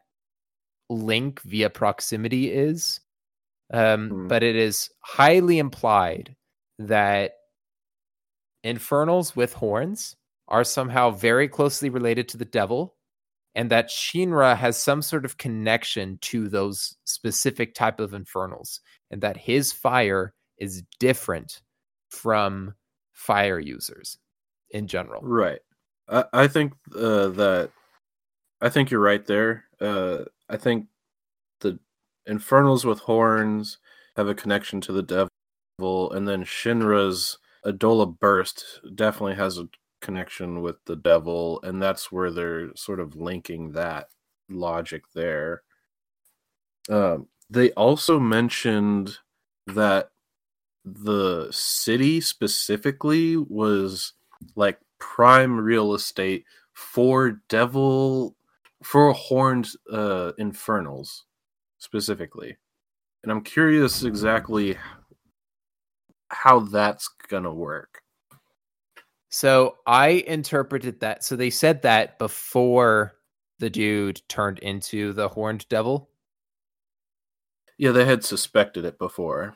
link via proximity is. Um, Hmm. But it is highly implied that infernals with horns are somehow very closely related to the devil, and that Shinra has some sort of connection to those specific type of infernals, and that his fire is different from fire users in general. Right. I, I think uh, that I think you're right there. Uh, I think the infernals with horns have a connection to the devil, and then Shinra's Adolla burst definitely has a connection with the devil, and that's where they're sort of linking that logic there. Um, they also mentioned that the city specifically was like prime real estate for devil for horned uh infernals specifically and i'm curious exactly how that's gonna work So I interpreted that. So they said that before the dude turned into the horned devil. yeah they had suspected it before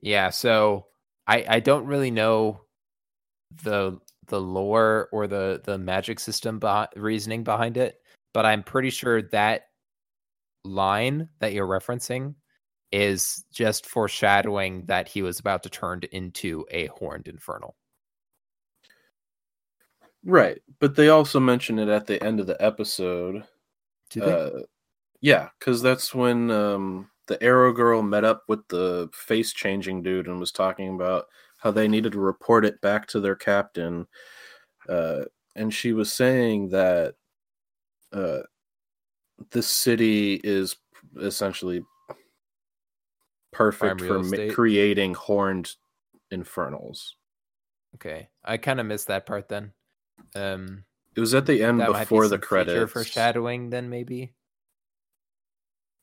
Yeah, so I I don't really know the the lore or the the magic system beh- reasoning behind it, but I'm pretty sure that line that you're referencing is just foreshadowing that he was about to turn into a horned infernal. right but they also mention it at the end of the episode Do they? Uh, yeah, because that's when um, the Arrow Girl met up with the face changing dude and was talking about how they needed to report it back to their captain. Uh, and she was saying that uh, the city is essentially perfect for ma- creating horned infernals. Okay, I kind of missed that part then. Um, It was at the end might be before the credits. foreshadowing. Then maybe.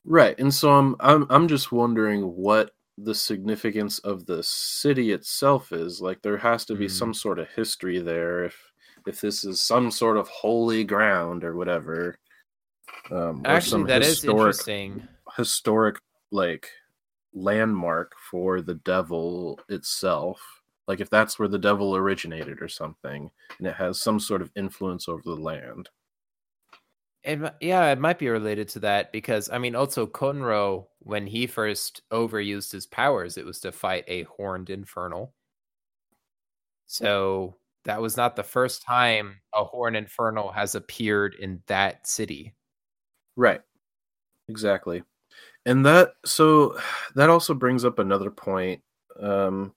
Right, and so I'm I'm I'm just wondering what the significance of the city itself is. Like there has to be Hmm. some sort of history there if if this is some sort of holy ground or whatever. Um, or Actually, some that is historic interesting. historic like landmark for the devil itself. Like if that's where the devil originated or something, and it has some sort of influence over the land. It, yeah, it might be related to that because I mean, also Konro, when he first overused his powers, it was to fight a horned infernal. So that was not the first time a horned infernal has appeared in that city. Right. Exactly. And that so that also brings up another point. Um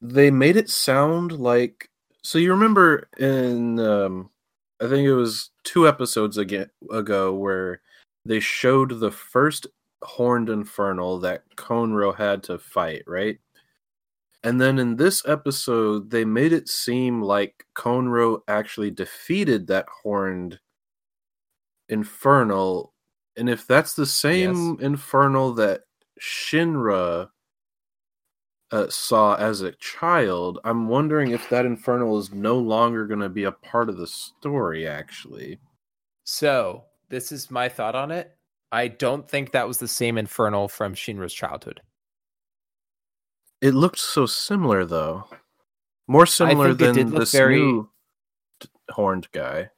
they made it sound like so you remember in um I think it was two episodes ago where they showed the first horned infernal that Konro had to fight, right? And then in this episode, they made it seem like Konro actually defeated that horned infernal. And if that's the same infernal that Shinra uh, saw as a child, I'm wondering if that infernal is no longer going to be a part of the story, actually. So this is my thought on it. I don't think that was the same infernal from Shinra's childhood. It looked so similar, though. More similar think it did than this very- new horned guy.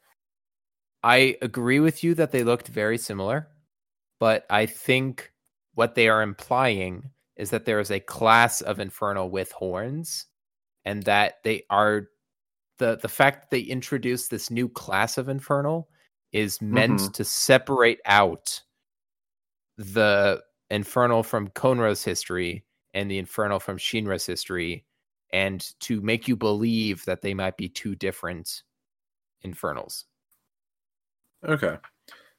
I agree with you that they looked very similar, but I think what they are implying is that there is a class of infernal with horns, and that they are the the fact that they introduced this new class of infernal is meant Mhm. to separate out the infernal from Konro's history and the infernal from Shinra's history, and to make you believe that they might be two different infernals. Okay.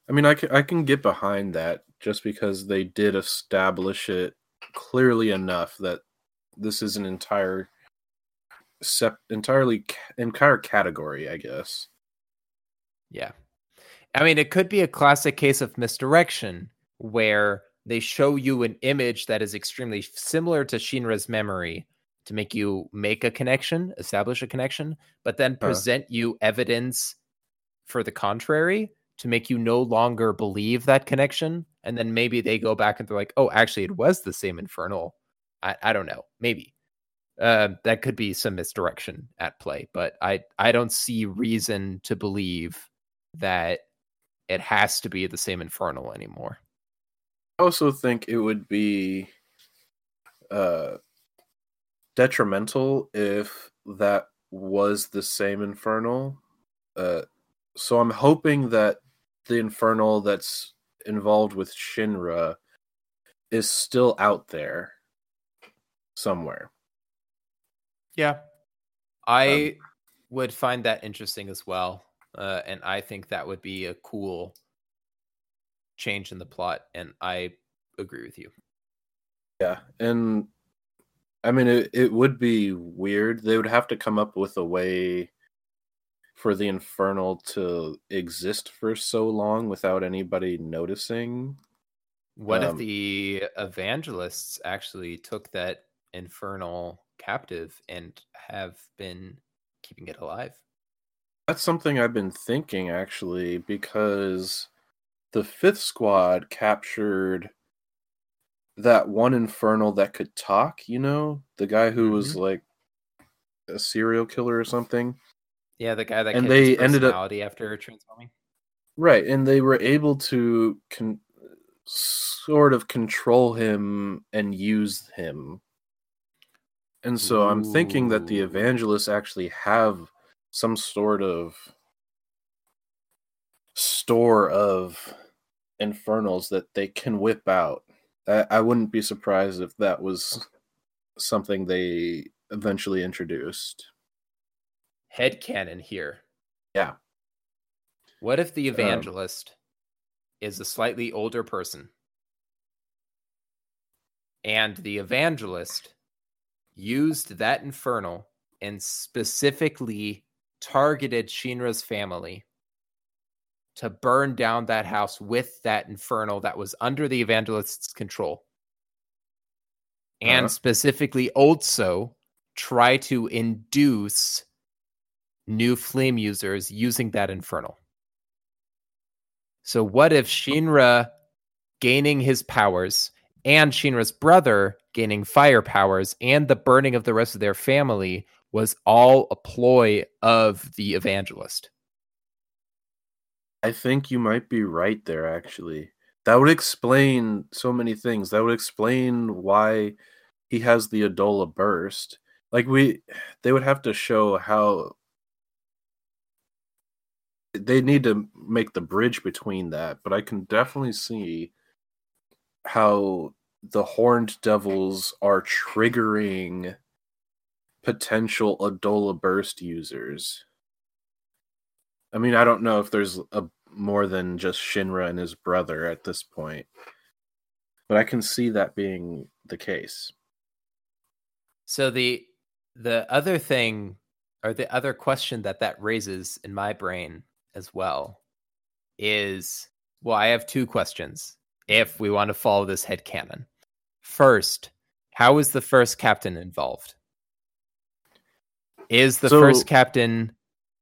I mean, I can, I can get behind that just because they did establish it clearly enough that this is an entire sep- entirely entire category, I guess. Yeah. I mean, it could be a classic case of misdirection where they show you an image that is extremely similar to Shinra's memory to make you make a connection, establish a connection, but then present you evidence for the contrary to make you no longer believe that connection. And then maybe they go back and they're like, oh, actually, it was the same infernal. I, I don't know. Maybe. Uh, that could be some misdirection at play, but I, I don't see reason to believe that it has to be the same infernal anymore. I also think it would be uh, detrimental if that was the same infernal. Uh, so I'm hoping that the infernal that's involved with Shinra is still out there somewhere. Yeah. I would find that interesting as well. Uh, and I think that would be a cool change in the plot. And I agree with you. Yeah, and I mean it, it would be weird. They would have to come up with a way for the infernal to exist for so long without anybody noticing. What if Um, the evangelists actually took that infernal captive and have been keeping it alive? That's something I've been thinking actually because the fifth squad captured that one infernal that could talk, you know, the guy who was like a serial killer or something. Yeah, the guy that And they ended up- after transforming. Right, and they were able to con- sort of control him and use him. And so I'm thinking that the evangelists actually have some sort of store of infernals that they can whip out. I, I wouldn't be surprised if that was something they eventually introduced. Head canon here. Yeah. What if the evangelist um, is a slightly older person? And the evangelist used that infernal and specifically targeted Shinra's family to burn down that house with that infernal that was under the evangelist's control. And uh-huh. specifically also try to induce new flame users using that infernal. So what if Shinra gaining his powers and Shinra's brother gaining fire powers and the burning of the rest of their family was all a ploy of the evangelist. I think you might be right there, actually. That would explain so many things. That would explain why he has the Adolla burst. Like, we, they would have to show how they need to make the bridge between that, but I can definitely see how the horned devils are triggering potential Adolla burst users. I mean, I don't know if there's a more than just Shinra and his brother at this point, but I can see that being the case. So the the other thing or the other question that that raises in my brain as well is well, I have two questions if we want to follow this head canon. First, how is the first captain involved? Is the so, first captain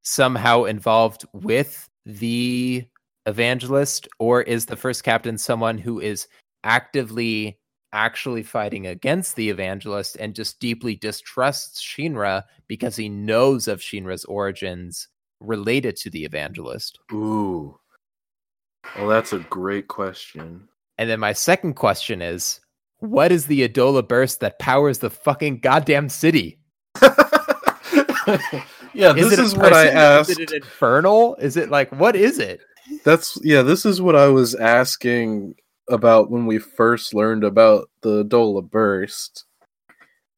somehow involved with the evangelist, or is the first captain someone who is actively actually fighting against the evangelist and just deeply distrusts Shinra because he knows of Shinra's origins related to the evangelist? Ooh. Well, that's a great question. And then my second question is what is the Adolla burst that powers the fucking goddamn city? yeah, is this is what I asked. Is it infernal? Is it like what is it? That's yeah, this is what I was asking about when we first learned about the Adolla burst.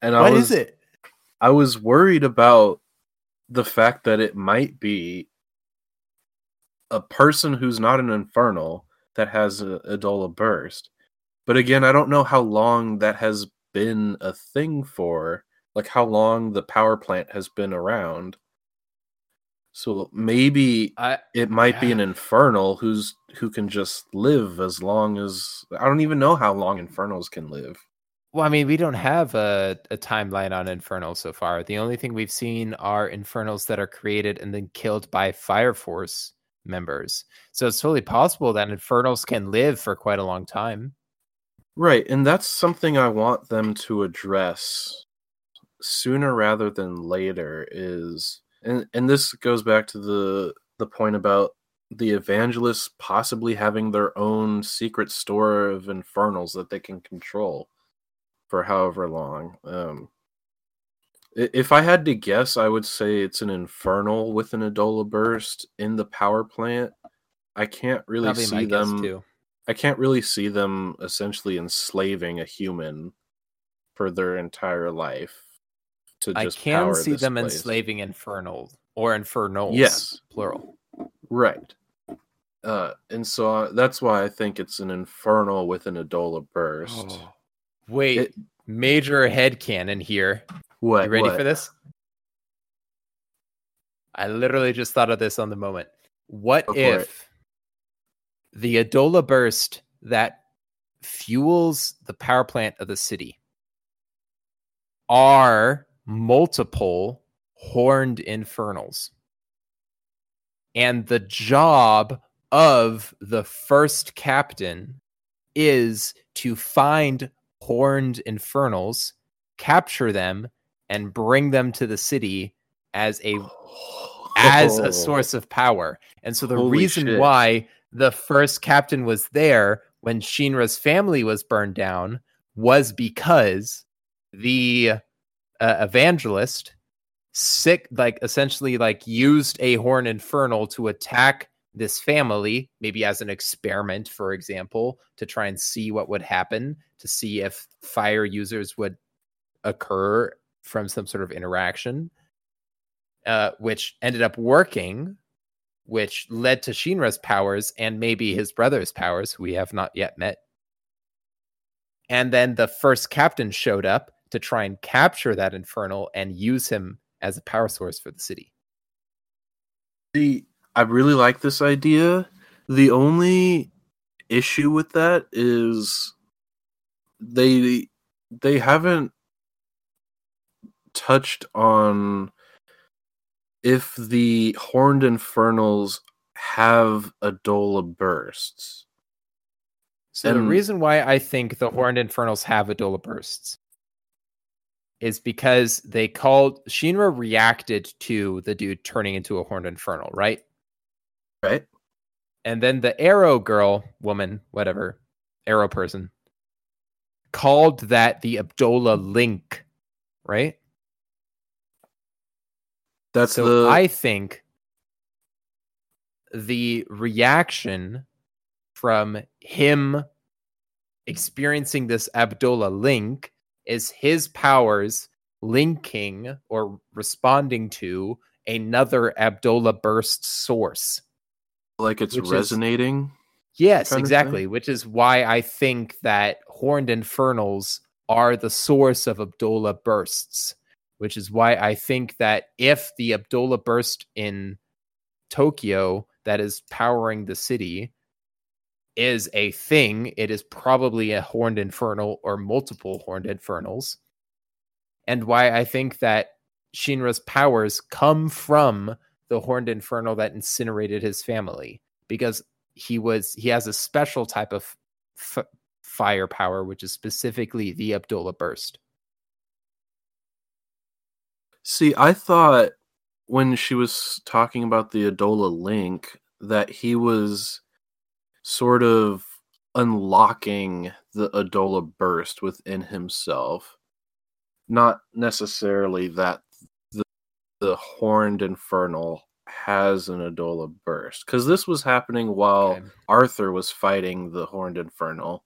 And I was, is it? I was worried about the fact that it might be a person who's not an infernal that has a Adolla burst. But again, I don't know how long that has been a thing for, like how long the power plant has been around. So maybe I, it might yeah. be an infernal who's who can just live as long as I don't even know how long infernals can live. Well, I mean, we don't have a, a timeline on infernals so far. The only thing we've seen are infernals that are created and then killed by Fire Force members. So it's totally possible that infernals can live for quite a long time. Right, and that's something I want them to address sooner rather than later is and and this goes back to the the point about the evangelists possibly having their own secret store of infernals that they can control for however long. Um, if I had to guess, I would say it's an infernal with an Adolla burst in the power plant. I can't really see them. I can't really see them essentially enslaving a human for their entire life. To I can see them place. enslaving infernal or infernals. Yes, plural. Right. Uh, and so uh, that's why I think it's an infernal with an Adolla burst. Oh. Wait, it, major head canon here. What? You ready what? for this? I literally just thought of this on the moment. What Go if the Adolla burst that fuels the power plant of the city are multiple horned infernals? And the job of the first captain is to find horned infernals, capture them, and bring them to the city as a as a source of power. And so the Holy reason shit. why the first captain was there when Shinra's family was burned down was because the uh, evangelist sick like essentially like used a horn infernal to attack this family maybe as an experiment for example to try and see what would happen to see if fire users would occur from some sort of interaction, uh, which ended up working. which led to Shinra's powers and maybe his brother's powers, who we have not yet met. And then the first captain showed up to try and capture that infernal and use him as a power source for the city. The I really like this idea. The only issue with that is they they haven't touched on if the horned infernals have Adolla bursts. So and, the reason why I think the horned infernals have Adolla bursts is because they called Shinra reacted to the dude turning into a horned infernal, right? Right. And then the arrow girl, woman, whatever, arrow person, called that the Abdola link, right? That's so the I think the reaction from him experiencing this Abdola link is his powers linking or responding to another Abdola burst source. Like it's resonating? Is, yes, exactly. Which is why I think that Horned Infernals are the source of Abdola bursts. Which is why I think that if the Abdola burst in Tokyo that is powering the city is a thing, it is probably a horned infernal or multiple horned infernals. And why I think that Shinra's powers come from the horned infernal that incinerated his family because he was he has a special type of f- firepower which is specifically the Abdola burst. See, I thought when she was talking about the Adolla link that he was sort of unlocking the Adolla burst within himself. Not necessarily that horned infernal has an Adolla burst. Because this was happening while okay. Arthur was fighting the horned infernal.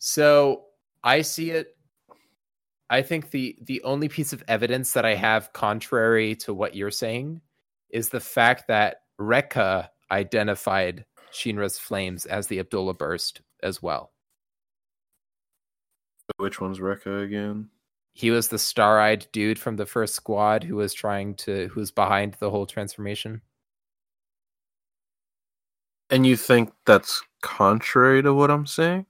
So I see it. I think the the only piece of evidence that I have contrary to what you're saying is the fact that Rekka identified Shinra's flames as the Abdola burst as well. Which one's Rekka again? He was the star-eyed dude from the first squad who was trying to who was behind the whole transformation. And you think that's contrary to what I'm saying?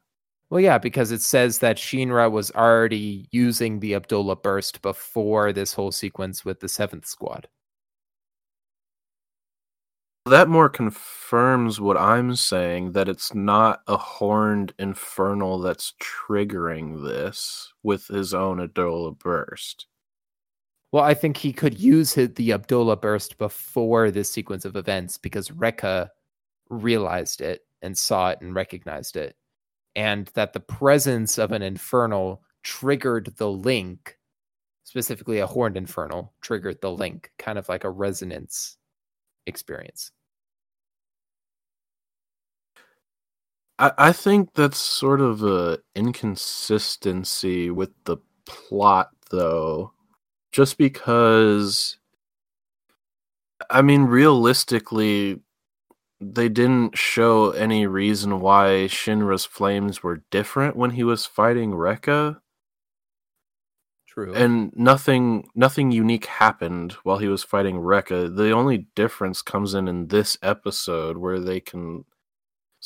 Well, yeah, because it says that Shinra was already using the Abdullah burst before this whole sequence with the seventh squad that more confirms what I'm saying that it's not a horned infernal that's triggering this with his own Adolla burst. Well, I think he could use his, the Abdola burst before this sequence of events because Rekka realized it and saw it and recognized it. And that the presence of an infernal triggered the link, specifically a horned infernal, triggered the link, kind of like a resonance experience. I, I think that's sort of a inconsistency with the plot though. Just because I mean realistically they didn't show any reason why Shinra's flames were different when he was fighting Rekka. True. And nothing nothing unique happened while he was fighting Rekka. The only difference comes in in this episode where they can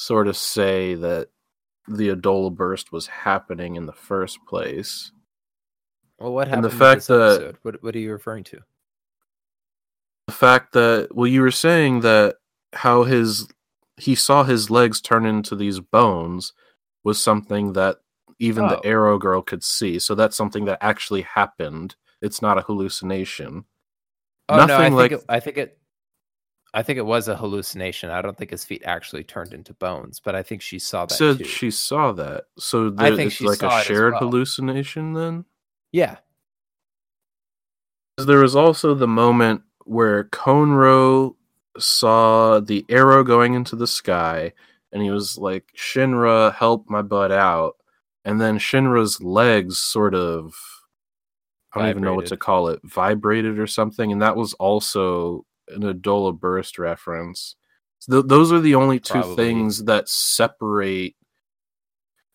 sort of say that the Adolla burst was happening in the first place. Well, what happened? And the fact that what what are you referring to? The fact that well, you were saying that how his he saw his legs turn into these bones was something that even oh. the arrow girl could see. So that's something that actually happened. It's not a hallucination. Oh Nothing no, I like... think it, I think it I think it was a hallucination. I don't think his feet actually turned into bones, but I think she saw that. So too. she saw that. So there, I think it's like a shared well. hallucination then. Yeah. There was also the moment where Konro saw the arrow going into the sky, and he was like, "Shinra, help my butt out!" And then Shinra's legs sort of I don't vibrated. even know what to call it, vibrated or something, and that was also an Adolla Burst reference. Th- those are the only two Probably. things that separate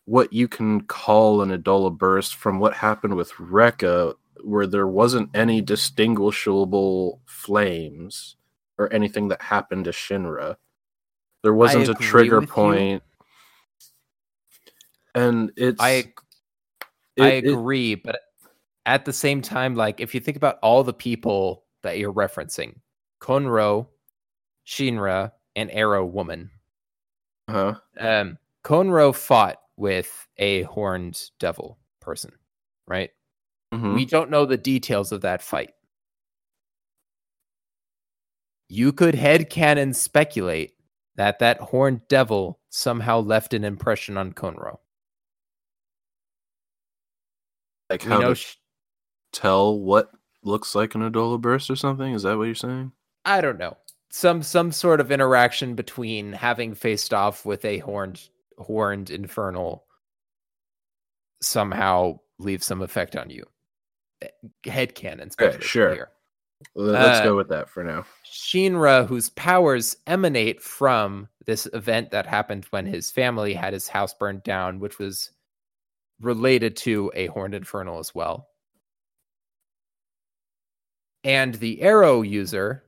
what you can call an Adolla Burst from what happened with Rekka, where there wasn't any distinguishable flames or anything that happened to Shinra. There wasn't a trigger with you. And it's I it- I it- agree, but at the same time, like if you think about all the people that you're referencing, Konro, Shinra, and Arrow Woman. uh-huh. Um, Konro fought with a horned devil person, right? Mhm. We don't know the details of that fight. You could headcanon speculate that that horned devil somehow left an impression on Konro. like We how to sh- tell what looks like an Adolla burst or something? Is that what you're saying? I don't know. Some some sort of interaction between having faced off with a horned horned infernal somehow leaves some effect on you. Head canon, sure. Here. Let's Uh, go with that for now. Shinra, whose powers emanate from this event that happened when his family had his house burned down, which was related to a horned infernal as well. And the arrow user,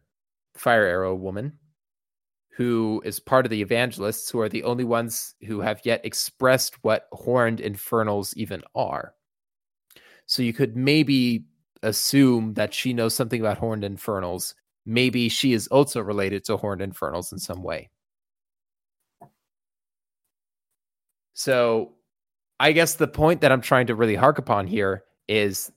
fire arrow woman, who is part of the evangelists, who are the only ones who have yet expressed what horned infernals even are. So you could maybe assume that she knows something about horned infernals. Maybe she is also related to horned infernals in some way. So I guess the point that I'm trying to really hark upon here is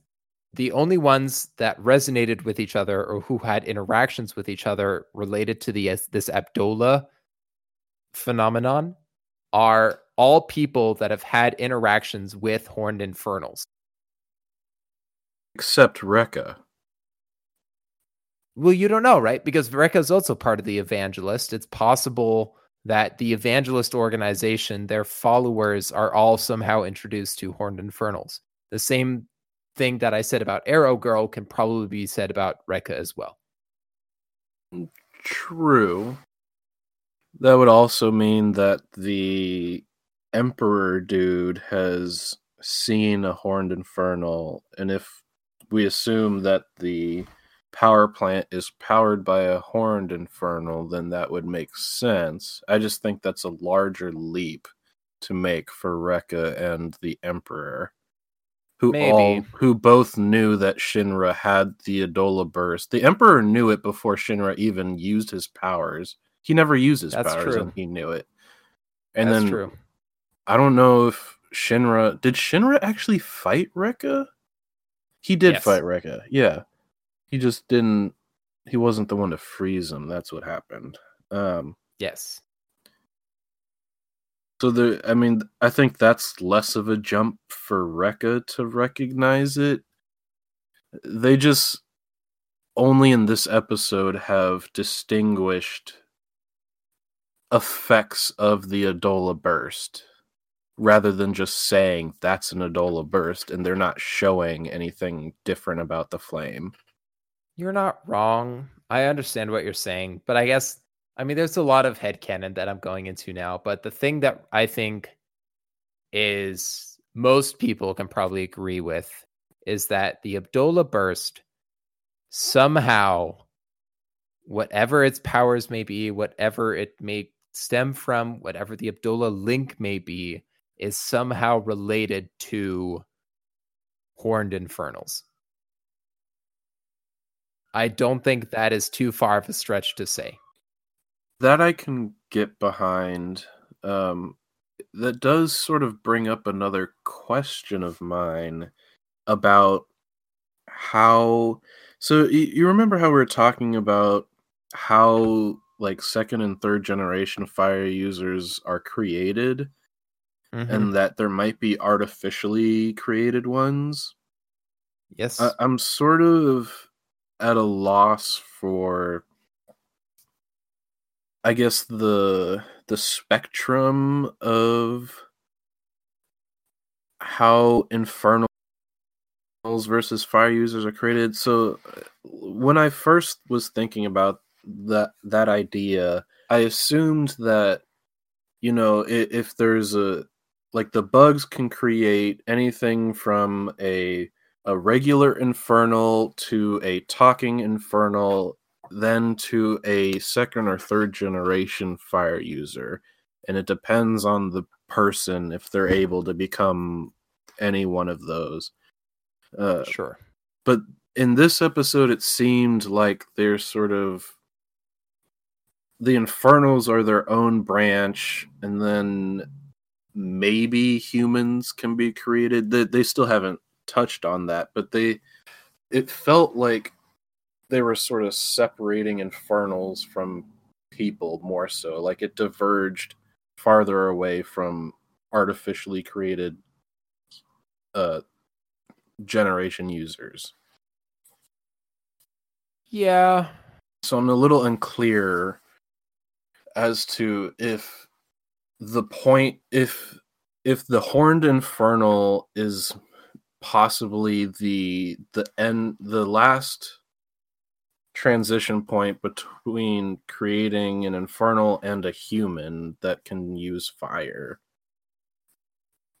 the only ones that resonated with each other or who had interactions with each other related to the uh, this Abdullah phenomenon are all people that have had interactions with horned infernals. Except Rekka. Well, you don't know, right? Because Rekka is also part of the evangelist. It's possible that the evangelist organization, their followers, are all somehow introduced to horned infernals. The same thing that I said about Arrow Girl can probably be said about Rekka as well. Mm, true. That would also mean that the Emperor dude has seen a horned infernal, and if we assume that the power plant is powered by a horned infernal, then that would make sense. I just think that's a larger leap to make for Rekka and the Emperor. Who Maybe. all who both knew that Shinra had the Adolla burst. The Emperor knew it before Shinra even used his powers. He never used his That's powers true. and he knew it. And That's then true. I don't know if Shinra did Shinra actually fight Rekka? He did Yes. fight Rekka. Yeah. He just didn't he wasn't the one to freeze him. That's what happened. Um Yes. So the I mean I think that's less of a jump for Rekka to recognize it. They just only in this episode have distinguished effects of the Adolla burst rather than just saying that's an Adolla burst and they're not showing anything different about the flame. You're not wrong. I understand what you're saying, but I guess I mean there's a lot of head headcanon that I'm going into now, but the thing that I think is most people can probably agree with is that the Abdullah burst somehow whatever its powers may be, whatever it may stem from, whatever the Abdullah link may be, is somehow related to horned infernals. I don't think that is too far of a stretch to say. That I can get behind. Um, that does sort of bring up another question of mine about how. So you remember how we were talking about how like second and third generation fire users are created, Mm-hmm. and that there might be artificially created ones. yes, I, I'm sort of at a loss for I guess the the spectrum of how infernals versus fire users are created. So when I first was thinking about that that idea, I assumed that you know if, if there's a like the bugs can create anything from a a regular infernal to a talking infernal then to a second or third generation fire user. And it depends on the person if they're able to become any one of those. Uh, Sure. but in this episode it seemed like they're sort of the infernals are their own branch and then maybe humans can be created. They, they still haven't touched on that but they it felt like they were sort of separating infernals from people more so like it diverged farther away from artificially created uh generation users Yeah. so I'm a little unclear as to if the point if if the horned infernal is possibly the the end the last transition point between creating an infernal and a human that can use fire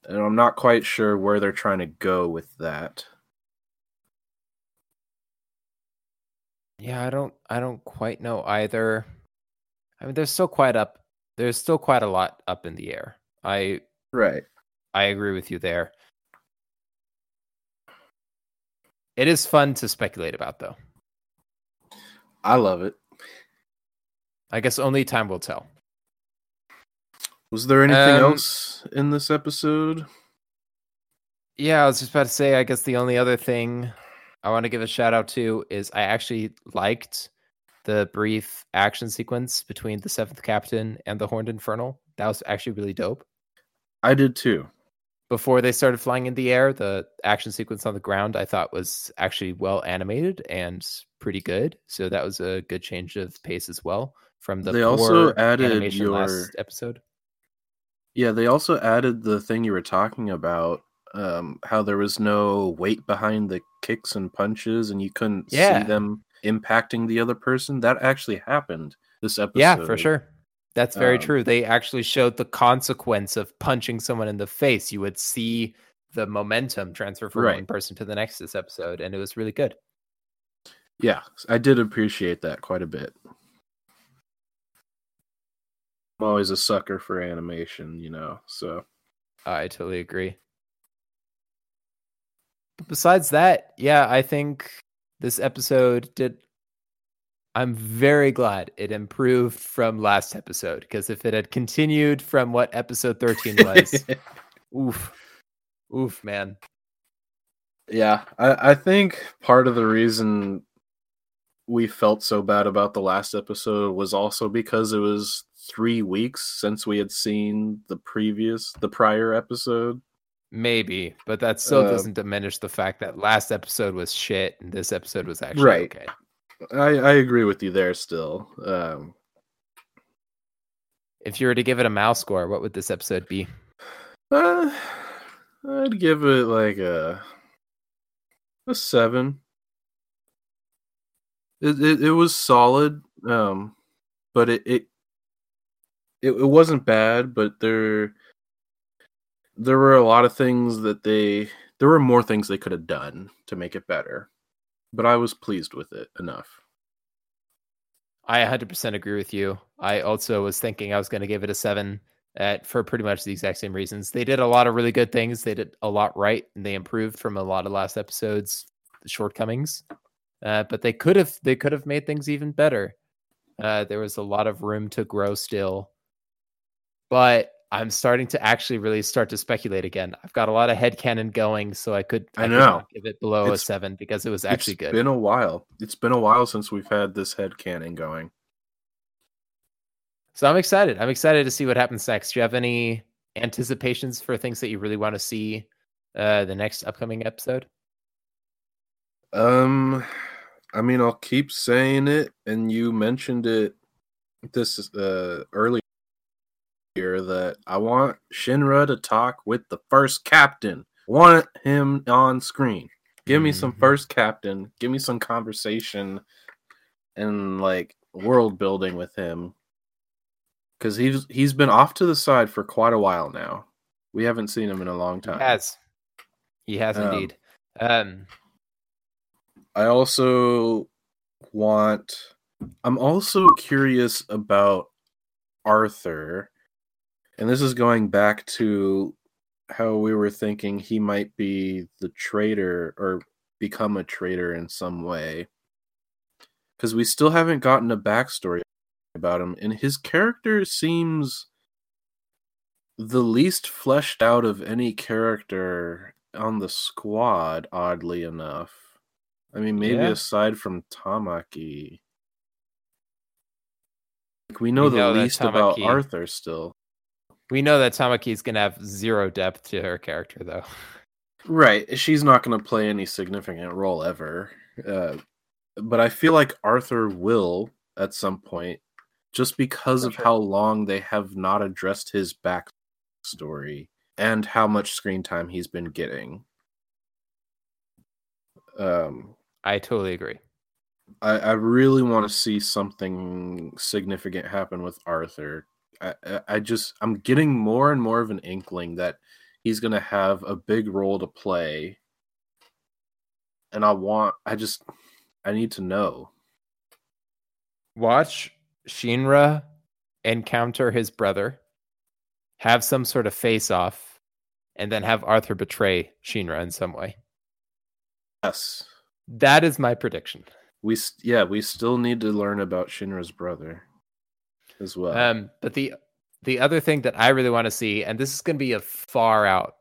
and i'm not quite sure where they're trying to go with that Yeah, I don't I don't quite know either. I mean there's still quite up there's still quite a lot up in the air. I right I agree with you there. It is fun to speculate about though. I love it I guess only time will tell. was there anything Um, else in this episode Yeah, I was just about to say I guess the only other thing I want to give a shout out to is I actually liked the brief action sequence between the seventh captain and the horned infernal. That was actually really dope. I did too. before they started flying in the air, the action sequence on the ground I thought was actually well animated and pretty good. So that was a good change of pace as well from the They also added your- last episode. Yeah, they also added the thing you were talking about, um, how there was no weight behind the kicks and punches, and you couldn't Yeah. see them impacting the other person. That actually happened this episode. Yeah, for sure. That's very Um, true. They actually showed the consequence of punching someone in the face. You would see the momentum transfer from Right. one person to the next this episode, and it was really good. Yeah, I did appreciate that quite a bit. I'm always a sucker for animation, you know. So I totally agree. But besides that, yeah, I think this episode did. I'm very glad it improved from last episode because if it had continued from what episode 13 was, oof, oof, man. Yeah, I, I think part of the reason we felt so bad about the last episode was also because it was three weeks since we had seen the previous, the prior episode. Maybe, but that still Uh, doesn't diminish the fact that last episode was shit and this episode was actually Right. okay. I, I agree with you there still. Um, If you were to give it a mouse score, what would this episode be? uh, I'd give it like a a seven. It it, it was solid, um, but it, it it it wasn't bad. But there there were a lot of things that they there were more things they could have done to make it better. But I was pleased with it enough. I 100% agree with you. I also was thinking I was going to give it a seven at, for pretty much the exact same reasons. They did a lot of really good things. They did a lot right, and they improved from a lot of last episode's shortcomings. Uh, but they could have they could have made things even better. Uh, there was a lot of room to grow still. But I'm starting to actually really start to speculate again. I've got a lot of head headcanon going, so I could I could know. not give it below a seven because it was actually it's good. been a while. It's been a while since we've had this head canon going. So I'm excited. I'm excited to see what happens next. Do you have any anticipations for things that you really want to see uh the next upcoming episode? Um, I mean, I'll keep saying it, and you mentioned it this uh earlier that I want Shinra to talk with the first captain. Want him on screen. Give me some Mhm. first captain. Give me some conversation, and like world building with him because he's he's been off to the side for quite a while now. We haven't seen him in a long time. He has. He has Um, indeed. Um, I also want. I'm also curious about Arthur, and this is going back to how we were thinking he might be the traitor or become a traitor in some way. Because we still haven't gotten a backstory about him, and his character seems the least fleshed out of any character on the squad, oddly enough. I mean, maybe Yeah. aside from Tamaki. Like, we know We the know least about Arthur still. we know that Tamaki is going to have zero depth to her character, though. Right. She's not going to play any significant role ever. Uh, but I feel like Arthur will at some point, just because For of sure. how long they have not addressed his backstory and how much screen time he's been getting. Um, I totally agree. I, I really want to see something significant happen with Arthur. I, I- just I'm getting more and more of an inkling that he's gonna have a big role to play, and I want I just I need to know. Watch Shinra encounter his brother, have some sort of face off, and then have Arthur betray Shinra in some way. Yes, That is my prediction. we yeah we still need to learn about Shinra's brother as well. Um, but the the other thing that I really want to see, and this is going to be a far out,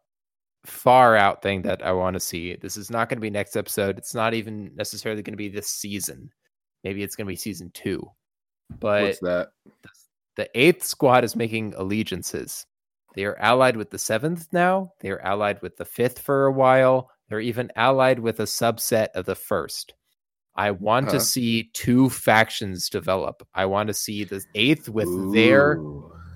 far out thing that I want to see. This is not going to be next episode. It's not even necessarily going to be this season. Maybe it's going to be season two. But What's that? the eighth squad is making allegiances. They are allied with the seventh now. They are allied with the fifth for a while. They're even allied with a subset of the first. I want Huh. to see two factions develop. I want to see the eighth with their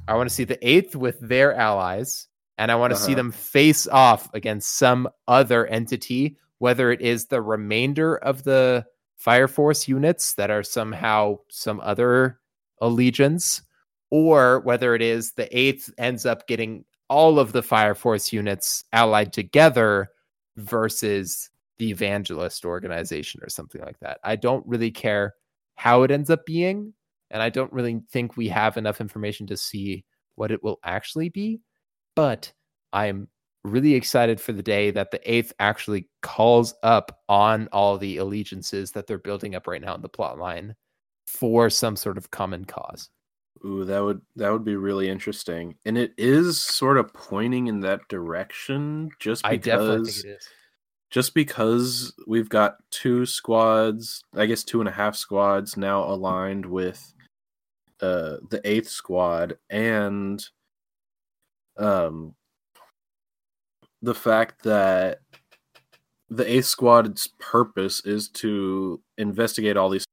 I want to see the eighth with their allies, and I want to see Uh-huh. them face off against some other entity, whether it is the remainder of the Fire Force units that are somehow some other allegiance, or whether it is the eighth ends up getting all of the Fire Force units allied together versus the Evangelist organization or something like that. I don't really care how it ends up being and I don't really think we have enough information to see what it will actually be. But I'm really excited for the day that the eighth actually calls up on all the allegiances that they're building up right now in the plot line for some sort of common cause. Ooh, that would that would be really interesting, and it is sort of pointing in that direction. Just I definitely because, think it is. just because we've got two squads, I guess two and a half squads now aligned with uh, the eighth squad, and um, the fact that the eighth squad's purpose is to investigate all these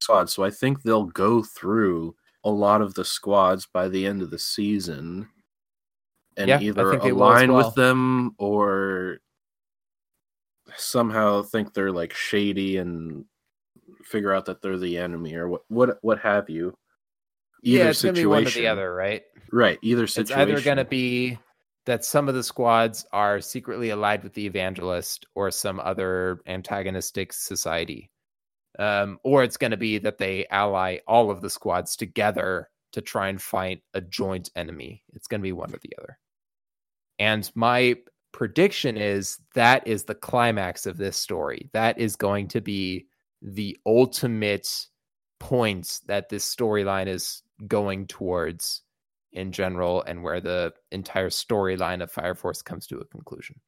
squads. So I think they'll go through a lot of the squads by the end of the season and Yeah, either think they will as align well. with them or somehow think they're like shady and figure out that they're the enemy or what what what have you. yeah, it's gonna be one or the other, right? Right, either situation. It's situation. either going to be that some of the squads are secretly allied with the evangelist or some other antagonistic society. Um, or it's going to be that they ally all of the squads together to try and fight a joint enemy. It's going to be one or the other. And my prediction is that is the climax of this story. That is going to be the ultimate point that this storyline is going towards in general and where the entire storyline of Fire Force comes to a conclusion.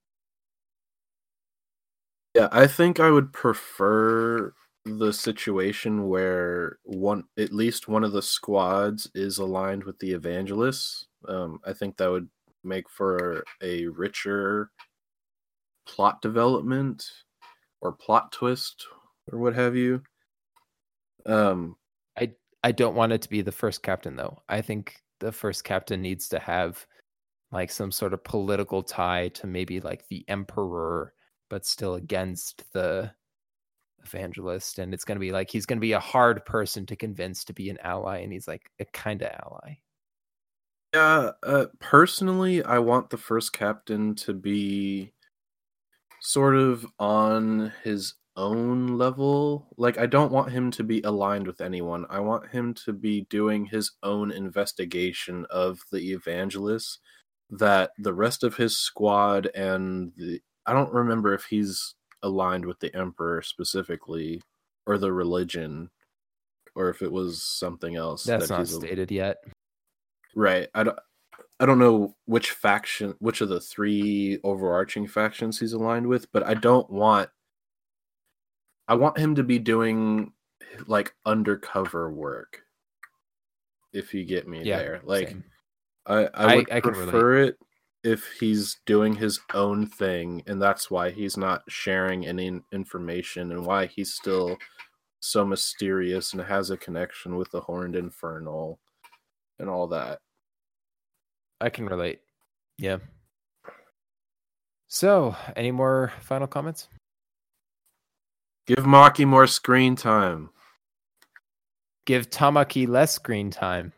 Yeah, I think I would prefer the situation where one at least one of the squads is aligned with the evangelists. Um, I think that would make for a richer plot development or plot twist or what have you. Um, I don't want it to be the first captain though. I think the first captain needs to have like some sort of political tie to maybe like the emperor but still against the evangelist, and it's going to be like he's going to be a hard person to convince to be an ally, and he's like a kind of ally. Yeah, uh, personally, I want the first captain to be sort of on his own level. Like, I don't want him to be aligned with anyone. I want him to be doing his own investigation of the evangelist that the rest of his squad and the I don't remember if he's aligned with the emperor specifically or the religion or if it was something else That's that not stated yet. Right. I don't I don't know which faction which of the three overarching factions he's aligned with, but I don't want I want him to be doing like undercover work. If you get me Yeah, there. Like same. I I I- would I relate. prefer it if he's doing his own thing and that's why he's not sharing any information and why he's still so mysterious and has a connection with the horned infernal and all that. I can relate. Yeah. So, any more final comments? Give Maki more screen time. Give Tamaki less screen time.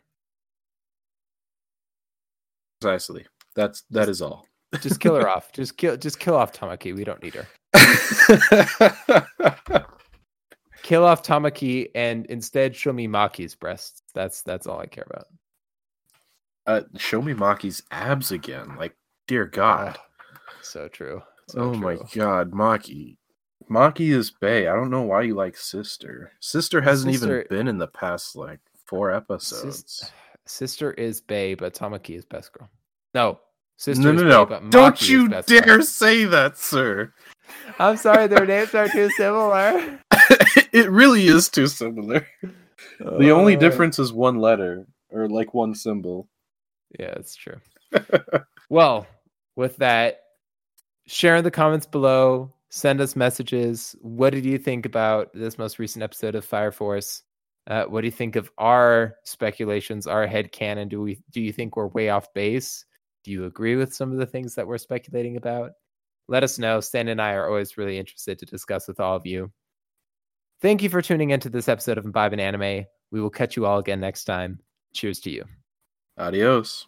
Precisely. That's that is all. Just kill her off. Just kill. Just kill off Tamaki. We don't need her. Kill off Tamaki and instead show me Maki's breasts. That's that's all I care about. uh, show me Maki's abs again. Like, dear God. Ah, so true. So oh my. God, Maki. Maki is Bay. I don't know why you like Sister. Sister hasn't Sister- even been in the past like four Sis- episodes. sister is Bay, but Tamaki is best girl. No, sister no, no, no. Don't you dare girl. say that, sir. I'm sorry, their names are too similar. it really is too similar. The only Uh, difference is one letter or like one symbol. Yeah, it's true. well, with that, share in the comments below. Send us messages. What did you think about this most recent episode of Fire Force? Uh, what do you think of our speculations, our head canon? Do we do you think we're way off base? Do you agree with some of the things that we're speculating about? Let us know. Stan and I are always really interested to discuss with all of you. Thank you for tuning into this episode of Imbibe and Anime. We will catch you all again next time. Cheers to you. Adios.